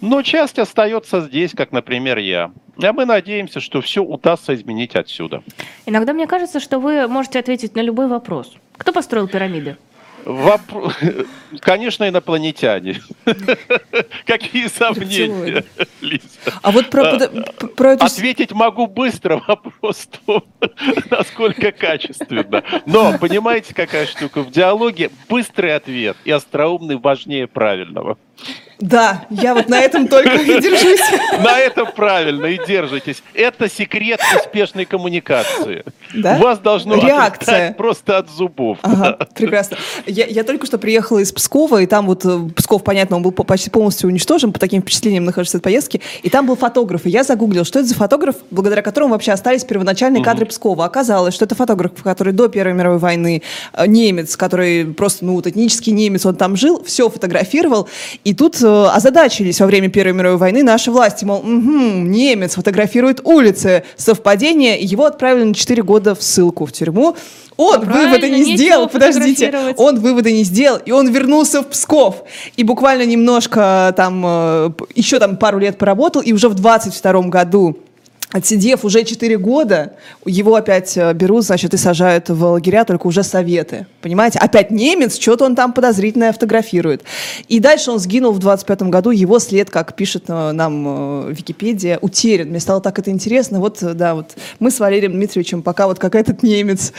Но часть остается здесь, как, например, я. А мы надеемся, что все удастся изменить отсюда. Иногда мне кажется, что вы можете ответить на любой вопрос. Кто построил пирамиды? Вопрос... Конечно, инопланетяне. Какие сомнения, Лиза? А вот про, а, про эту... Ответить могу быстро, вопрос в том, насколько качественно. Но, понимаете, какая штука? В диалоге быстрый ответ и остроумный важнее правильного. Да, я вот на этом только и держусь. На этом правильно и держитесь. Это секрет успешной коммуникации. Да? У вас должно Реакция. просто от зубов. Ага, прекрасно. Я, я только что приехала из Пскова, и там вот э, Псков, понятно, он был почти полностью уничтожен, по таким впечатлениям нахожусь от поездки, и там был фотограф, и я загуглил, что это за фотограф, благодаря которому вообще остались первоначальные угу. кадры Пскова. Оказалось, что это фотограф, который до Первой мировой войны э, немец, который просто, ну, вот этнический немец, он там жил, все фотографировал, и тут озадачились во время Первой мировой войны наши власти, мол, угу, немец фотографирует улицы, совпадение, его отправили на 4 года в ссылку в тюрьму. Он а выводы не сделал, подождите, он выводы не сделал, и он вернулся в Псков. И буквально немножко там, э, еще там пару лет поработал, и уже в 22 году отсидев уже 4 года, его опять э, берут, значит, и сажают в лагеря, только уже советы. Понимаете? Опять немец, что-то он там подозрительное фотографирует. И дальше он сгинул в 25 году, его след, как пишет э, нам э, Википедия, утерян. Мне стало так это интересно. Вот, да, вот мы с Валерием Дмитриевичем пока вот как этот немец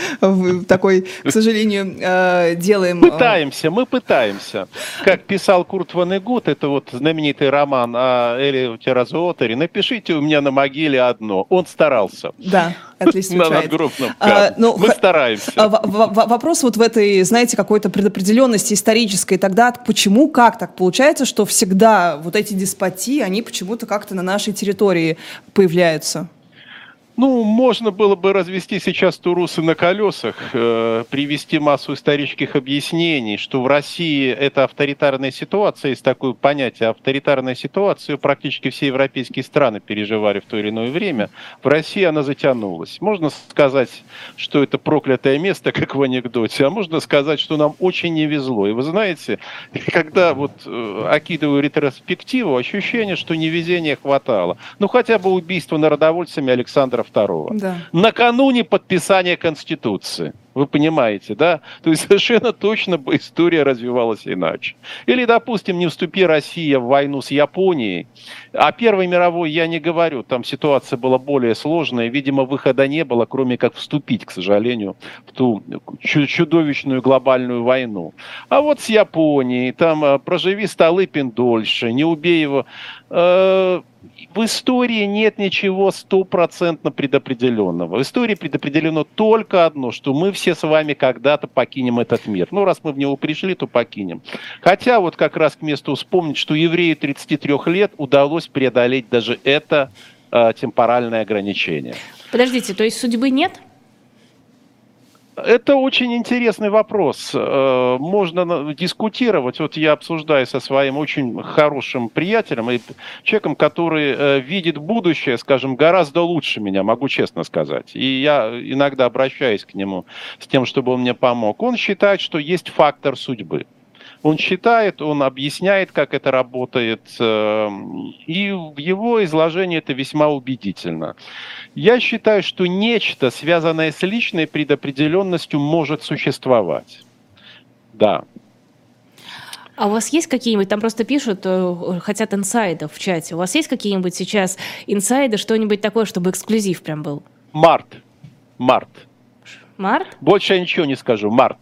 такой, к сожалению, делаем... Пытаемся, мы пытаемся. Как писал Курт Ванегут, это вот знаменитый роман о Эле Теразуотере, напишите у меня на могиле одну одно. Он старался. Да, отлично. На надгробном а, ну, Мы стараемся. А, вопрос вот в этой, знаете, какой-то предопределенности исторической. Тогда почему, как так получается, что всегда вот эти деспотии, они почему-то как-то на нашей территории появляются? Ну, можно было бы развести сейчас турусы на колесах, э, привести массу исторических объяснений, что в России это авторитарная ситуация, есть такое понятие авторитарная ситуация, практически все европейские страны переживали в то или иное время. В России она затянулась. Можно сказать, что это проклятое место, как в анекдоте, а можно сказать, что нам очень не везло. И вы знаете, когда вот э, окидываю ретроспективу, ощущение, что невезения хватало. Ну, хотя бы убийство народовольцами Александра II. Да. Накануне подписания Конституции. Вы понимаете, да? То есть совершенно точно бы история развивалась иначе. Или, допустим, не вступи Россия в войну с Японией. О Первой мировой я не говорю, там ситуация была более сложная. Видимо, выхода не было, кроме как вступить, к сожалению, в ту чудовищную глобальную войну. А вот с Японией, там э, проживи Столыпин дольше, не убей его. Э, в истории нет ничего стопроцентно предопределенного. В истории предопределено только одно, что мы все с вами когда-то покинем этот мир. Ну, раз мы в него пришли, то покинем. Хотя вот как раз к месту вспомнить, что еврею 33 лет удалось преодолеть даже это э, темпоральное ограничение. Подождите, то есть судьбы нет? Это очень интересный вопрос. Э, можно дискутировать. Вот я обсуждаю со своим очень хорошим приятелем и человеком, который э, видит будущее, скажем, гораздо лучше меня, могу честно сказать. И я иногда обращаюсь к нему с тем, чтобы он мне помог. Он считает, что есть фактор судьбы. Он считает, он объясняет, как это работает, э, и в его изложении это весьма убедительно. Я считаю, что нечто, связанное с личной предопределенностью, может существовать. Да. А у вас есть какие-нибудь, там просто пишут, э, хотят инсайдов в чате, у вас есть какие-нибудь сейчас инсайды, что-нибудь такое, чтобы эксклюзив прям был? Март. Март. Март? Больше я ничего не скажу. Март.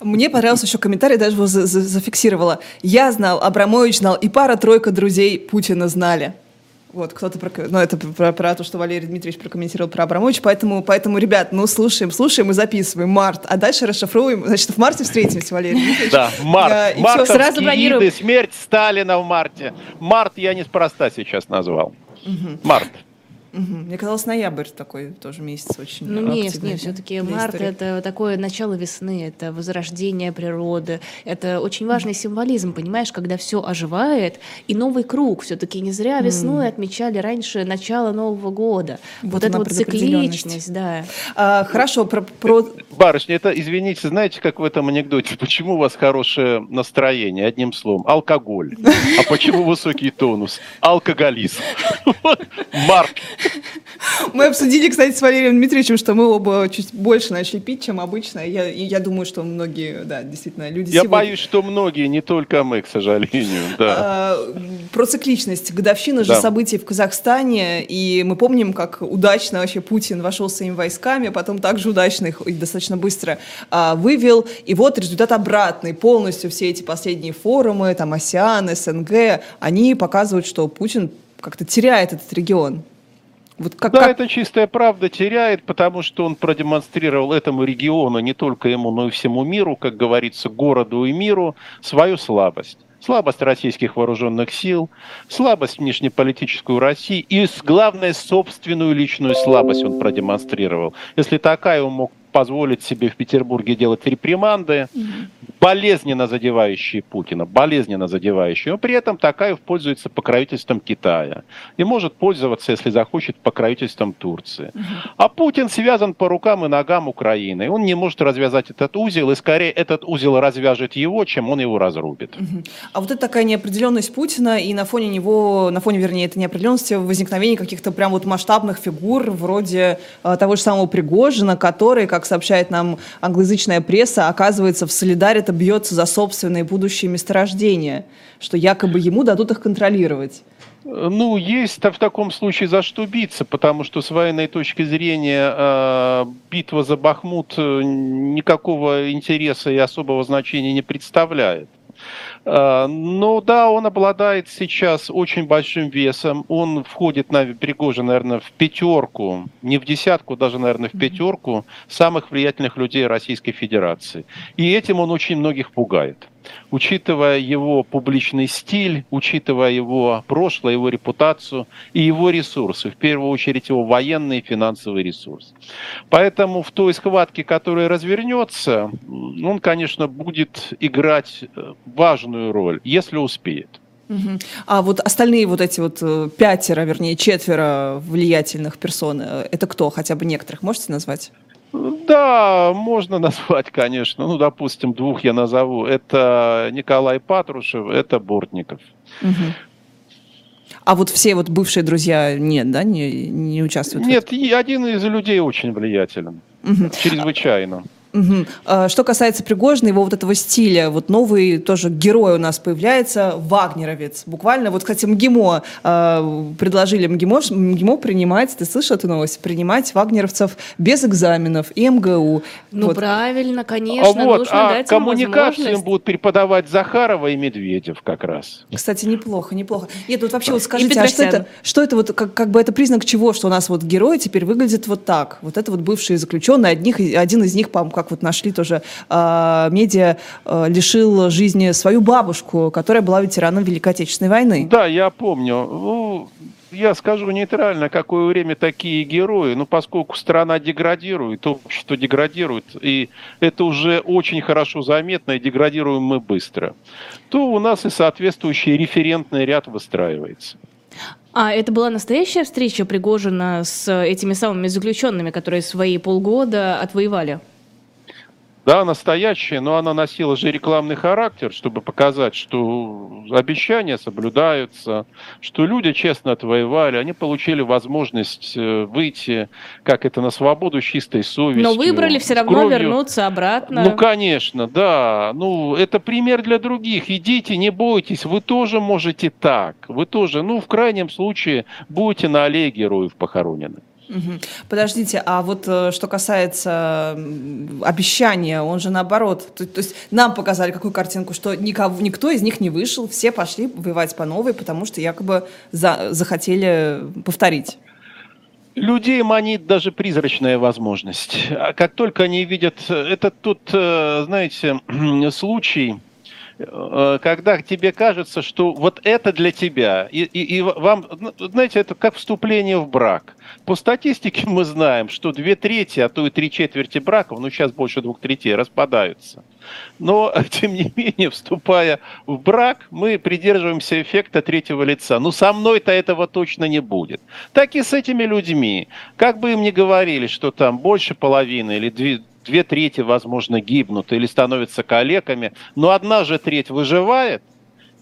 Мне понравился еще комментарий, даже его за за зафиксировала. Я знал, Абрамович знал, и пара-тройка друзей Путина знали. Вот, кто-то, про, ну, это про, про то, что Валерий Дмитриевич прокомментировал про Абрамович, поэтому, поэтому, ребят, ну, слушаем, слушаем и записываем. Март, а дальше расшифруем. Значит, в марте встретимся, Валерий Дмитриевич. Да, март. Март, сразу бронируем. смерть Сталина в марте. Март я неспроста сейчас назвал. Март. Угу. Мне казалось, ноябрь такой тоже месяц очень Ну нет, нет, все-таки март истории. это такое начало весны, это возрождение природы, это очень важный символизм, понимаешь, когда все оживает и новый круг. Все-таки не зря весной mm. отмечали раньше начало Нового года. Вот, вот эта вот цикличность, да. А, хорошо, про, про... Барышня, это, извините, знаете, как в этом анекдоте, почему у вас хорошее настроение, одним словом, алкоголь. А почему высокий тонус? Алкоголизм. Март. Мы обсудили, кстати, с Валерием Дмитриевичем, что мы оба чуть больше начали пить, чем обычно. Я, я думаю, что многие, да, действительно, люди Я сегодня... боюсь, что многие, не только мы, к сожалению, да. А, про цикличность. Годовщина же да. событий в Казахстане, и мы помним, как удачно вообще Путин вошел своими войсками, потом также удачно их и достаточно быстро а, вывел. И вот результат обратный. Полностью все эти последние форумы, там, АСИАН, СНГ, они показывают, что Путин как-то теряет этот регион. Вот как, да, как... это чистая правда теряет, потому что он продемонстрировал этому региону, не только ему, но и всему миру, как говорится, городу и миру, свою слабость. Слабость российских вооруженных сил, слабость внешнеполитическую России и, главное, собственную личную слабость он продемонстрировал. Если такая он мог позволить себе в Петербурге делать реприманды, болезненно задевающие Путина, болезненно задевающие, но при этом Такаев пользуется покровительством Китая и может пользоваться, если захочет, покровительством Турции. А Путин связан по рукам и ногам Украины. Он не может развязать этот узел, и скорее этот узел развяжет его, чем он его разрубит. А вот это такая неопределенность Путина, и на фоне него, на фоне, вернее, этой неопределенности возникновение каких-то прям вот масштабных фигур, вроде э, того же самого Пригожина, который, как сообщает нам англоязычная пресса, оказывается в Солидаре это бьется за собственные будущие месторождения, что якобы ему дадут их контролировать. Ну, есть в таком случае за что биться, потому что с военной точки зрения э, битва за Бахмут э, никакого интереса и особого значения не представляет. Э, но да, он обладает сейчас очень большим весом. Он входит на Пригожин, наверное, в пятерку, не в десятку, даже, наверное, в пятерку самых влиятельных людей Российской Федерации. И этим он очень многих пугает. Учитывая его публичный стиль, учитывая его прошлое, его репутацию и его ресурсы, в первую очередь его военный и финансовый ресурс. Поэтому в той схватке, которая развернется, он, конечно, будет играть э, важную роль, если успеет. А вот остальные вот эти вот э, пятеро, вернее, четверо влиятельных персон, э, это кто? Хотя бы некоторых можете назвать? Да, можно назвать, конечно. Ну, допустим, двух я назову. Это Николай Патрушев, это Бортников. Угу. А вот все вот бывшие друзья нет, да, не, не участвуют? Нет, и один из людей очень влиятелен. Угу. Чрезвычайно. Угу. Что касается Пригожина, его вот этого стиля, вот новый тоже герой у нас появляется, вагнеровец. Буквально, вот, кстати, МГИМО э, предложили МГИМО, МГИМО принимать, ты слышал эту новость, принимать вагнеровцев без экзаменов и МГУ. Ну, вот. правильно, конечно, а вот, нужно а дать коммуникацию им будут преподавать Захарова и Медведев как раз. Кстати, неплохо, неплохо. Нет, вот вообще вот скажите, а что это, что это вот, как, как бы это признак чего, что у нас вот герой теперь выглядит вот так? Вот это вот бывшие заключенные, одних, один из них, по как вот нашли тоже э, медиа, э, лишил жизни свою бабушку, которая была ветераном Великой Отечественной войны. Да, я помню. Ну, я скажу нейтрально, какое время такие герои, но поскольку страна деградирует, общество деградирует, и это уже очень хорошо заметно, и деградируем мы быстро, то у нас и соответствующий референтный ряд выстраивается. А это была настоящая встреча Пригожина с этими самыми заключенными, которые свои полгода отвоевали? Да, настоящая, но она носила же рекламный характер, чтобы показать, что обещания соблюдаются, что люди честно отвоевали, они получили возможность э, выйти, как это, на свободу с чистой совестью. Но выбрали все равно кровью. вернуться обратно. Ну, конечно, да. Ну, это пример для других. Идите, не бойтесь, вы тоже можете так. Вы тоже, ну, в крайнем случае, будете на аллее героев похоронены. Подождите, а вот э, что касается обещания, он же наоборот, то, то есть нам показали какую картинку, что никого, никто из них не вышел, все пошли воевать по новой, потому что якобы за, захотели повторить. Людей манит даже призрачная возможность. А как только они видят, это тут, э, знаете, случай, Э, когда тебе кажется, что вот это для тебя, и, и, и вам, ну, знаете, это как вступление в брак. По статистике мы знаем, что две трети, а то и три четверти браков, ну сейчас больше двух третей, распадаются. Но, тем не менее, вступая в брак, мы придерживаемся эффекта третьего лица. Ну, со мной-то этого точно не будет. Так и с этими людьми. Как бы им ни говорили, что там больше половины или две, две трети, возможно, гибнут или становятся калеками, но одна же треть выживает,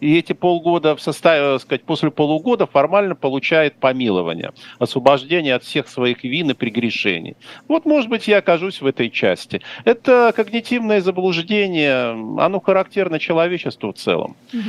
и эти полгода в составе, сказать, после полугода формально получает помилование, освобождение от всех своих вин и прегрешений. Вот, может быть, я окажусь в этой части. Это когнитивное заблуждение, оно характерно человечеству в целом. Угу.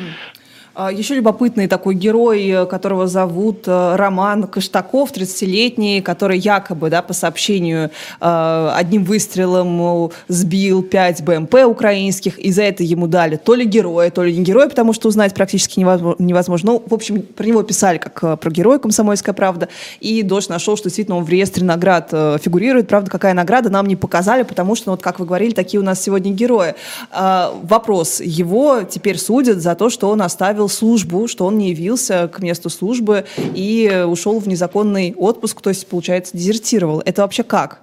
А, Еще любопытный такой герой, э, которого зовут э, Роман Каштаков, 30-летний, который якобы, да, по сообщению, э, одним выстрелом сбил 5 БМП украинских, и за это ему дали то ли героя, то ли не героя, потому что узнать практически невозможно. Ну, в общем, про него писали как про героя «Комсомольская правда», и Дождь нашел, что действительно он в реестре наград фигурирует. Правда, какая награда, нам не показали, потому что, ну, вот как вы говорили, такие у нас сегодня герои. А, вопрос. Его теперь судят за то, что он оставил оставил службу, что он не явился к месту службы и ушел в незаконный отпуск, то есть, получается, дезертировал. Это вообще как?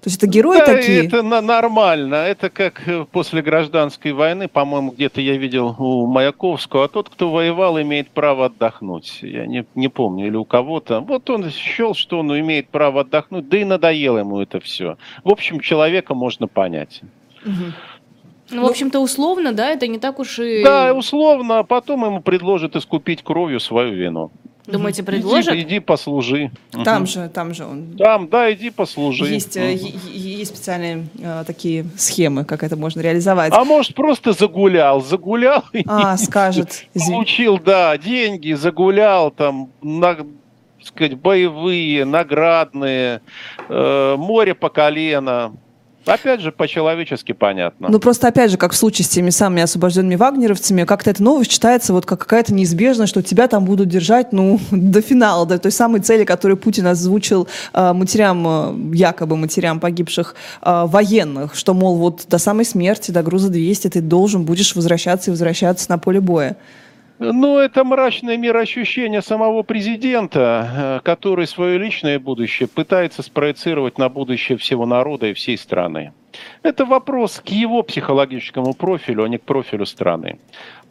То есть это герои да, такие? Это нормально. Это как э, после гражданской войны, по-моему, где-то я видел у Маяковского, а тот, кто воевал, имеет право отдохнуть. Я не, не помню, или у кого-то. Вот он счел, что он имеет право отдохнуть, да и надоело ему это все. В общем, человека можно понять. Угу. Ну, ну, в общем-то, условно, да, это не так уж и... Да, условно, а потом ему предложат искупить кровью свою вину. Думаете, предложат? Иди, иди послужи. Там угу. же, там же он. Там, да, иди послужи. Есть, угу. есть специальные э, такие схемы, как это можно реализовать. А может, просто загулял, загулял. А, скажет. Получил, да, деньги, загулял, там, на, сказать, боевые, наградные, э, море по колено. Опять же, по-человечески понятно. Ну, просто, опять же, как в случае с теми самыми освобожденными вагнеровцами, как-то эта новость читается вот как какая-то неизбежность, что тебя там будут держать, ну, до финала, до той самой цели, которую Путин озвучил э, матерям, э, якобы матерям погибших э, военных, что, мол, вот до самой смерти, до груза 200 ты должен будешь возвращаться и возвращаться на поле боя. Ну, это мрачное мироощущение самого президента, э, который свое личное будущее пытается спроецировать на будущее всего народа и всей страны. Это вопрос к его психологическому профилю, а не к профилю страны.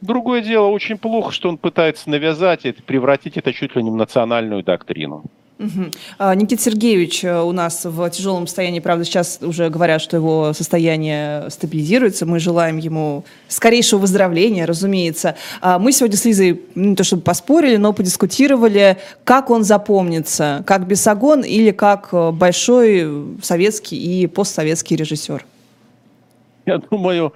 Другое дело, очень плохо, что он пытается навязать это, превратить это чуть ли не в национальную доктрину. Угу. А, Никита Сергеевич э, у нас в тяжелом состоянии, правда, сейчас уже говорят, что его состояние стабилизируется. Мы желаем ему скорейшего выздоровления, разумеется. А, мы сегодня с Лизой ну, не то чтобы поспорили, но подискутировали, как он запомнится, как Бесогон или как э, большой советский и постсоветский режиссер. Я думаю,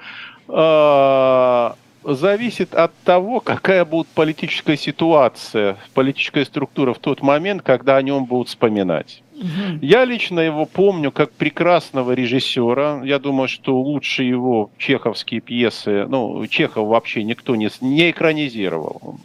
а, зависит от того, какая будет политическая ситуация, политическая структура в тот момент, когда о нем будут вспоминать. Угу. Я лично его помню как прекрасного режиссера. Я думаю, что лучше его чеховские пьесы, ну, Чехов вообще никто не, не экранизировал.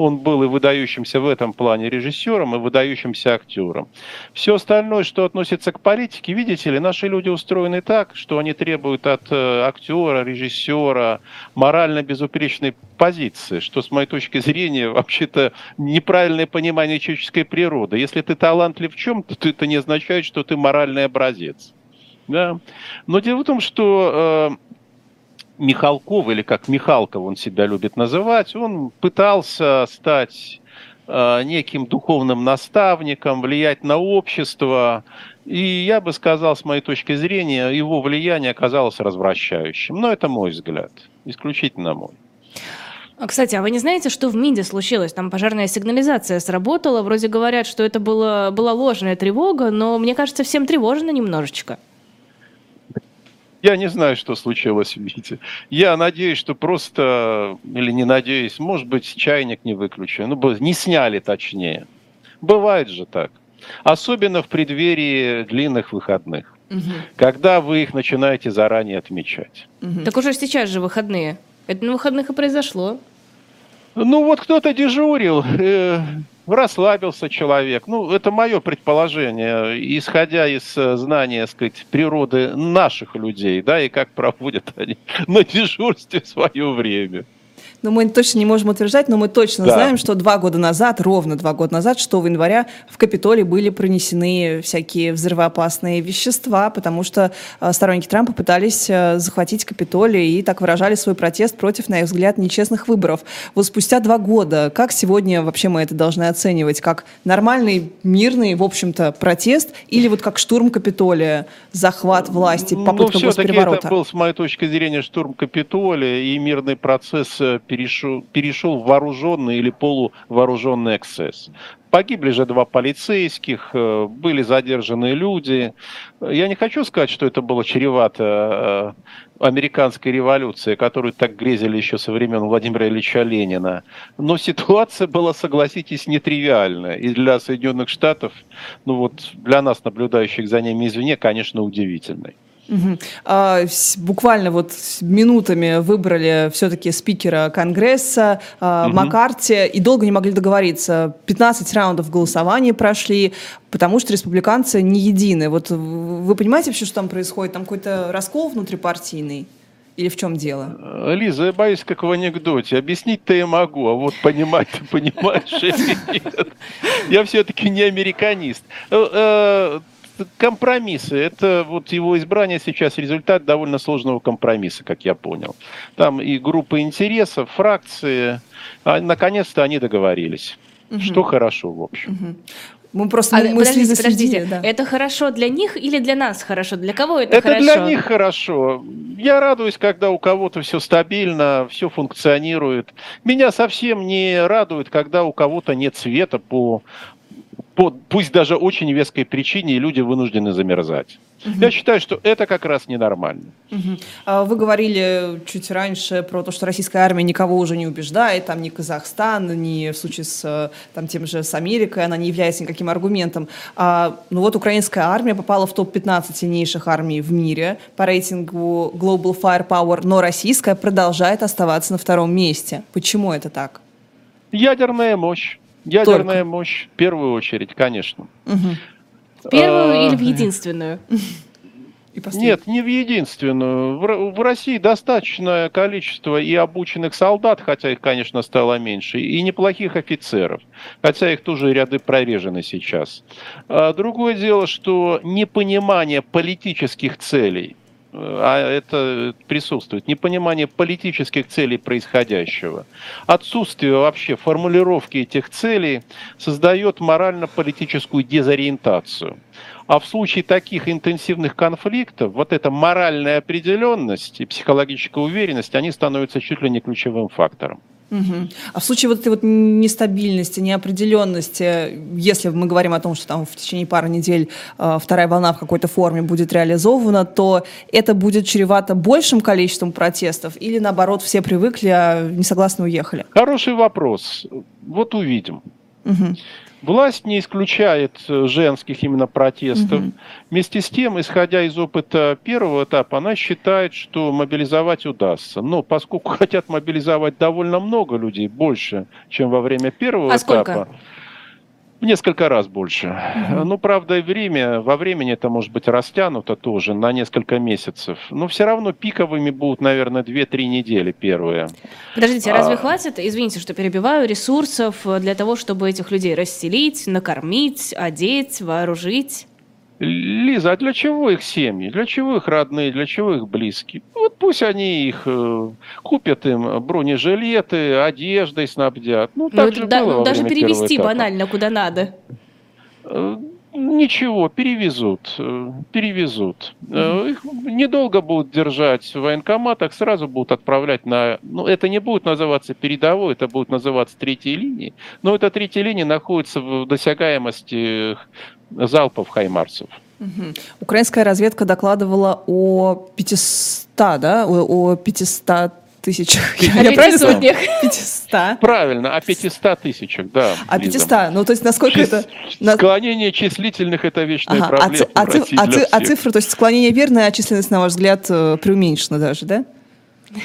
Он был и выдающимся в этом плане режиссером, и выдающимся актером. Все остальное, что относится к политике, видите ли, наши люди устроены так, что они требуют от э, актера, режиссера морально безупречной позиции, что, с моей точки зрения, вообще-то неправильное понимание человеческой природы. Если ты талантлив в чем-то, то это не означает, что ты моральный образец. Да? Но дело в том, что э, Михалков, или как Михалков он себя любит называть, он пытался стать э, неким духовным наставником, влиять на общество. И я бы сказал, с моей точки зрения, его влияние оказалось развращающим. Но это мой взгляд, исключительно мой. А, кстати, а вы не знаете, что в МИДе случилось? Там пожарная сигнализация сработала. Вроде говорят, что это было, была ложная тревога, но мне кажется, всем тревожно немножечко. Я не знаю, что случилось в Вите. Я надеюсь, что просто, или не надеюсь, может быть, чайник не выключен. Ну, не сняли точнее. Бывает же так. Особенно в преддверии длинных выходных. Угу. Когда вы их начинаете заранее отмечать. Угу. Так уже сейчас же выходные. Это на выходных и произошло. Ну вот кто-то дежурил. Расслабился человек. Ну, это мое предположение, исходя из э, знания, так сказать, природы наших людей, да, и как проводят они на дежурстве свое время. Ну, мы точно не можем утверждать, но мы точно да. знаем, что два года назад, ровно два года назад, 6 января, в Капитолии были пронесены всякие взрывоопасные вещества, потому что э, сторонники Трампа пытались э, захватить Капитолий и так выражали свой протест против, на их взгляд, нечестных выборов. Вот спустя два года, как сегодня вообще мы это должны оценивать? Как нормальный, мирный, в общем-то, протест или вот как штурм Капитолия, захват власти, ну, попытка ну, госпереворота? это был, с моей точки зрения, штурм Капитолия и мирный процесс э, перешел, перешел в вооруженный или полувооруженный эксцесс. Погибли же два полицейских, э, были задержаны люди. Я не хочу сказать, что это было чревато э, американской революции, которую так грезили еще со времен Владимира Ильича Ленина. Но ситуация была, согласитесь, нетривиальная. И для Соединенных Штатов, ну вот для нас, наблюдающих за ними извне, конечно, удивительной. Угу. А, буквально вот минутами выбрали все-таки спикера Конгресса а, угу. Маккарти и долго не могли договориться. 15 раундов голосования прошли, потому что республиканцы не едины. Вот вы понимаете вообще, что там происходит? Там какой-то раскол внутрипартийный? Или в чем дело? Лиза, я боюсь, как в анекдоте. Объяснить-то я могу, а вот понимать ты понимаешь или нет. Я все-таки не американист э, э, компромиссы. Это вот его избрание сейчас результат довольно сложного компромисса, как я понял. Там и группы интересов, фракции. А наконец-то они договорились. Угу. Что хорошо, в общем. Угу. Мы просто а, мы подождите, подождите. Да. Это хорошо для них или для нас хорошо? Для кого это, это хорошо? Это для них хорошо. Я радуюсь, когда у кого-то все стабильно, все функционирует. Меня совсем не радует, когда у кого-то нет света по по пусть даже очень веской причине, и люди вынуждены замерзать. Угу. Я считаю, что это как раз ненормально. Угу. Вы говорили чуть раньше про то, что российская армия никого уже не убеждает, там ни Казахстан, ни в случае с там, тем же с Америкой, она не является никаким аргументом. А, ну вот украинская армия попала в топ-15 сильнейших армий в мире по рейтингу Global Firepower, но российская продолжает оставаться на втором месте. Почему это так? Ядерная мощь. Ядерная Только. мощь в первую очередь, конечно. Угу. В первую а... или в единственную? Нет, не в единственную. В, в России достаточное количество и обученных солдат, хотя их, конечно, стало меньше, и неплохих офицеров, хотя их тоже ряды прорежены сейчас. А другое дело, что непонимание политических целей а это присутствует, непонимание политических целей происходящего, отсутствие вообще формулировки этих целей создает морально-политическую дезориентацию. А в случае таких интенсивных конфликтов, вот эта моральная определенность и психологическая уверенность, они становятся чуть ли не ключевым фактором. Угу. А в случае вот этой вот нестабильности, неопределенности, если мы говорим о том, что там в течение пары недель э, вторая волна в какой-то форме будет реализована, то это будет чревато большим количеством протестов или наоборот все привыкли, а не согласны уехали? Хороший вопрос. Вот увидим. Угу. Власть не исключает э, женских именно протестов. Угу. Вместе с тем, исходя из опыта первого этапа, она считает, что мобилизовать удастся. Но поскольку хотят мобилизовать довольно много людей, больше, чем во время первого а этапа. Сколько? В несколько раз больше. Угу. Ну, правда, и время, во времени это может быть растянуто тоже на несколько месяцев. Но все равно пиковыми будут, наверное, 2-3 недели первые. Подождите, а разве хватит, извините, что перебиваю, ресурсов для того, чтобы этих людей расселить, накормить, одеть, вооружить? Лиза, а для чего их семьи? Для чего их родные? Для чего их близкие? Вот пусть они их э, купят им бронежилеты, одеждой снабдят. Ну, так ну, же да, было даже перевести банально куда надо. Э, ничего, перевезут, э, перевезут. Mm-hmm. Их недолго будут держать в военкоматах, сразу будут отправлять на... Ну, это не будет называться передовой, это будет называться третьей линией. Но эта третья линия находится в досягаемости залпов хаймарсов. Угу. Украинская разведка докладывала о 500, да, о, о 500 тысячах. Я, я правильно сотнях. 500. Правильно, о 500 тысячах, да. О 500, ну то есть насколько Чис... это... Склонение числительных – это вечная ага. проблема а, ци... а, а цифры, то есть склонение верное, а численность, на ваш взгляд, э, преуменьшена даже, да?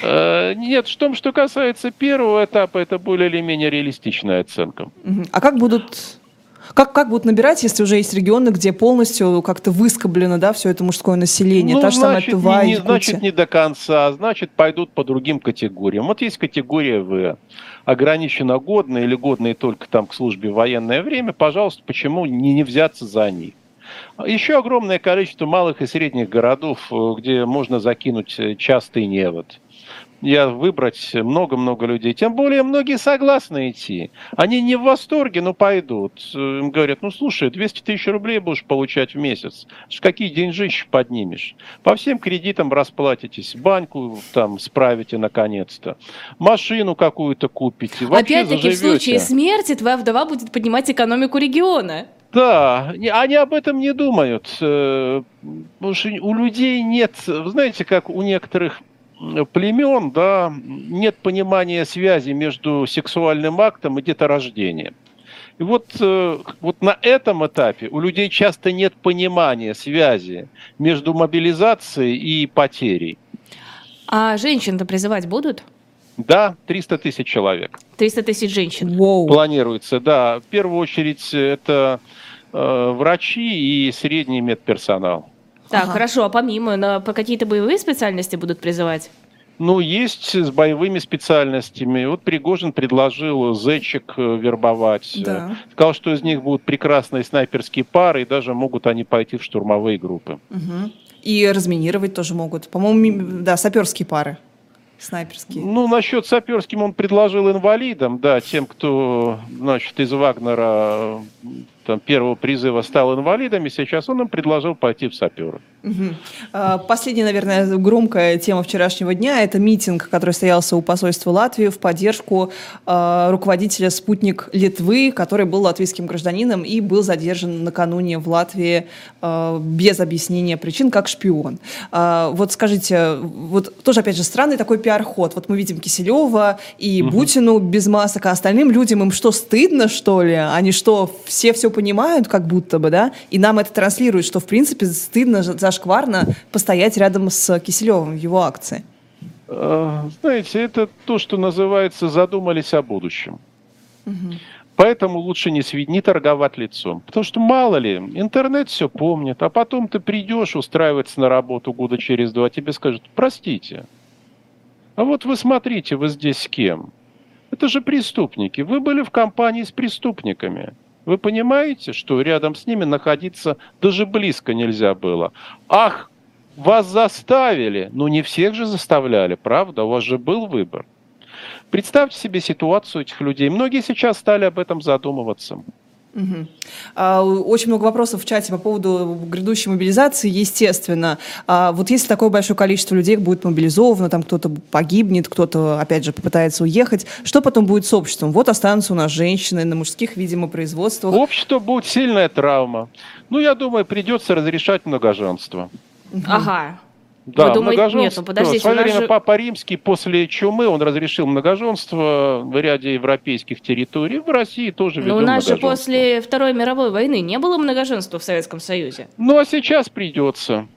Э, нет, в том, что касается первого этапа, это более или менее реалистичная оценка. А как будут как, как будут набирать, если уже есть регионы, где полностью как-то выскоблено, да, все это мужское население? Ну, Та же значит, самая Тува, не, значит, не до конца, значит, пойдут по другим категориям. Вот есть категория В, ограниченно годные или годные только там к службе в военное время, пожалуйста, почему не, не взяться за них? Еще огромное количество малых и средних городов, э, где можно закинуть э, частый невод я выбрать много-много людей. Тем более многие согласны идти. Они не в восторге, но пойдут. Им говорят, ну слушай, 200 тысяч рублей будешь получать в месяц. Какие деньжищи поднимешь? По всем кредитам расплатитесь. Баньку там справите наконец-то. Машину какую-то купите. Опять-таки в случае смерти твоя вдова будет поднимать экономику региона. Да, они об этом не думают. Э, потому что у людей нет, знаете, как у некоторых племен да, нет понимания связи между сексуальным актом и деторождением. И вот, э, вот на этом этапе у людей часто нет понимания связи между мобилизацией и потерей. А женщин-то призывать будут? Да, 300 тысяч человек. 300 тысяч женщин. Воу. Планируется, да. В первую очередь это э, врачи и средний медперсонал. Так, ага. хорошо, а помимо, на, по какие-то боевые специальности будут призывать? Ну, есть с боевыми специальностями. Вот Пригожин предложил зетчик э, вербовать. Да. Сказал, что из них будут прекрасные снайперские пары, и даже могут они пойти в штурмовые группы. Угу. И разминировать тоже могут. По-моему, да, саперские пары. Снайперские. Ну, насчет саперским он предложил инвалидам, да, тем, кто, значит, из Вагнера там, первого призыва стал инвалидами, сейчас он им предложил пойти в саперы. Угу. Последняя, наверное, громкая тема вчерашнего дня – это митинг, который состоялся у посольства Латвии в поддержку э, руководителя «Спутник Литвы», который был латвийским гражданином и был задержан накануне в Латвии э, без объяснения причин, как шпион. Э, вот скажите, вот тоже, опять же, странный такой пиар-ход. Вот мы видим Киселева и угу. Бутину без масок, а остальным людям им что, стыдно, что ли? Они что, все все понимают, как будто бы, да? И нам это транслирует, что, в принципе, стыдно за зашкварно постоять рядом с Киселевым в его акции? А, знаете, это то, что называется задумались о будущем. Угу. Поэтому лучше не, сви- не торговать лицом. Потому что мало ли, интернет все помнит, а потом ты придешь устраиваться на работу года через два, тебе скажут, простите, а вот вы смотрите, вы здесь с кем? Это же преступники. Вы были в компании с преступниками. Вы понимаете, что рядом с ними находиться даже близко нельзя было? Ах, вас заставили. Ну, не всех же заставляли, правда? У вас же был выбор. Представьте себе ситуацию этих людей. Многие сейчас стали об этом задумываться. Угу. Очень много вопросов в чате по поводу грядущей мобилизации, естественно. А вот если такое большое количество людей будет мобилизовано, там кто-то погибнет, кто-то, опять же, попытается уехать, что потом будет с обществом? Вот останутся у нас женщины на мужских, видимо, производствах. Общество будет сильная травма. Ну, я думаю, придется разрешать многоженство. Ага. Да, Вы думаете, нет, ну подождите. В свое время же... Папа Римский после чумы он разрешил многоженство в ряде европейских территорий. В России тоже ведем Но у нас же после Второй мировой войны не было многоженства в Советском Союзе. Ну, а сейчас придется.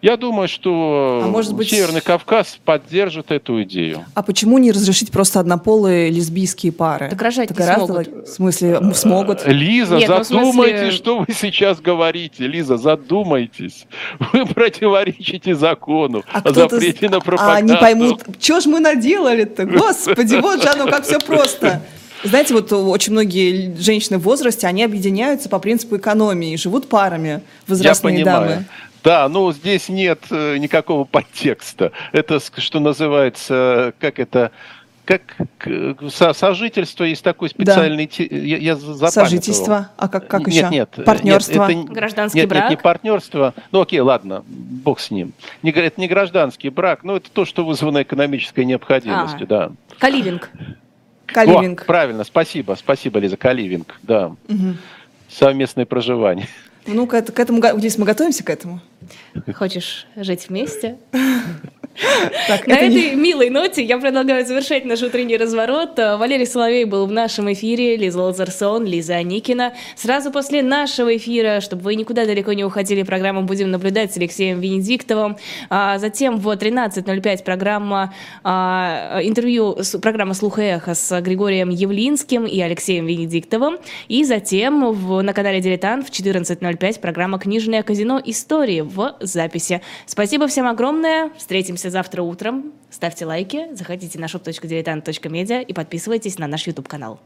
Я думаю, что а может быть... Северный Кавказ поддержит эту идею. А почему не разрешить просто однополые лесбийские пары? Так рожать так не гораздо... смогут. В смысле, смогут? Лиза, Нет, ну, задумайтесь, смысле... что вы сейчас говорите. Лиза, задумайтесь. Вы противоречите закону а о запрете на пропаганду. А они поймут, что ж мы наделали-то? Господи, вот же оно, как все просто. Знаете, вот очень многие женщины в возрасте, они объединяются по принципу экономии, живут парами, возрастные Я понимаю. дамы. Да, ну здесь нет э, никакого подтекста. Это, что называется, как это, как со, сожительство есть такой специальный... Да. Я, я Сожительство? А как, как еще? Нет, нет. Партнерство? Нет, это, Гражданский нет, брак? Нет, не партнерство. Ну окей, ладно, бог с ним. Не, это не гражданский брак, но это то, что вызвано экономической необходимостью, а, да. Каливинг. Каливинг. О, правильно, спасибо, спасибо, Лиза, каливинг, да. Угу. Совместное проживание. Ну, к, к этому, здесь мы готовимся к этому. Хочешь жить вместе? Так, На этой не... милой ноте я предлагаю завершать наш утренний разворот. Э, Валерий Соловей был в нашем эфире, Лиза Лазарсон, Лиза Аникина. Сразу после нашего эфира, чтобы вы никуда далеко не уходили, программу «Будем наблюдать» с Алексеем Венедиктовым. А затем в 13.05 программа а, интервью, программа «Слух и эхо» с Григорием Явлинским и Алексеем Венедиктовым. И затем в, на канале «Дилетант» в 14.05 программа «Книжное казино. Истории» в записи. Спасибо всем огромное. Встретимся Увидимся завтра утром. Ставьте лайки, заходите на shop.diletant.media и подписывайтесь на наш YouTube-канал.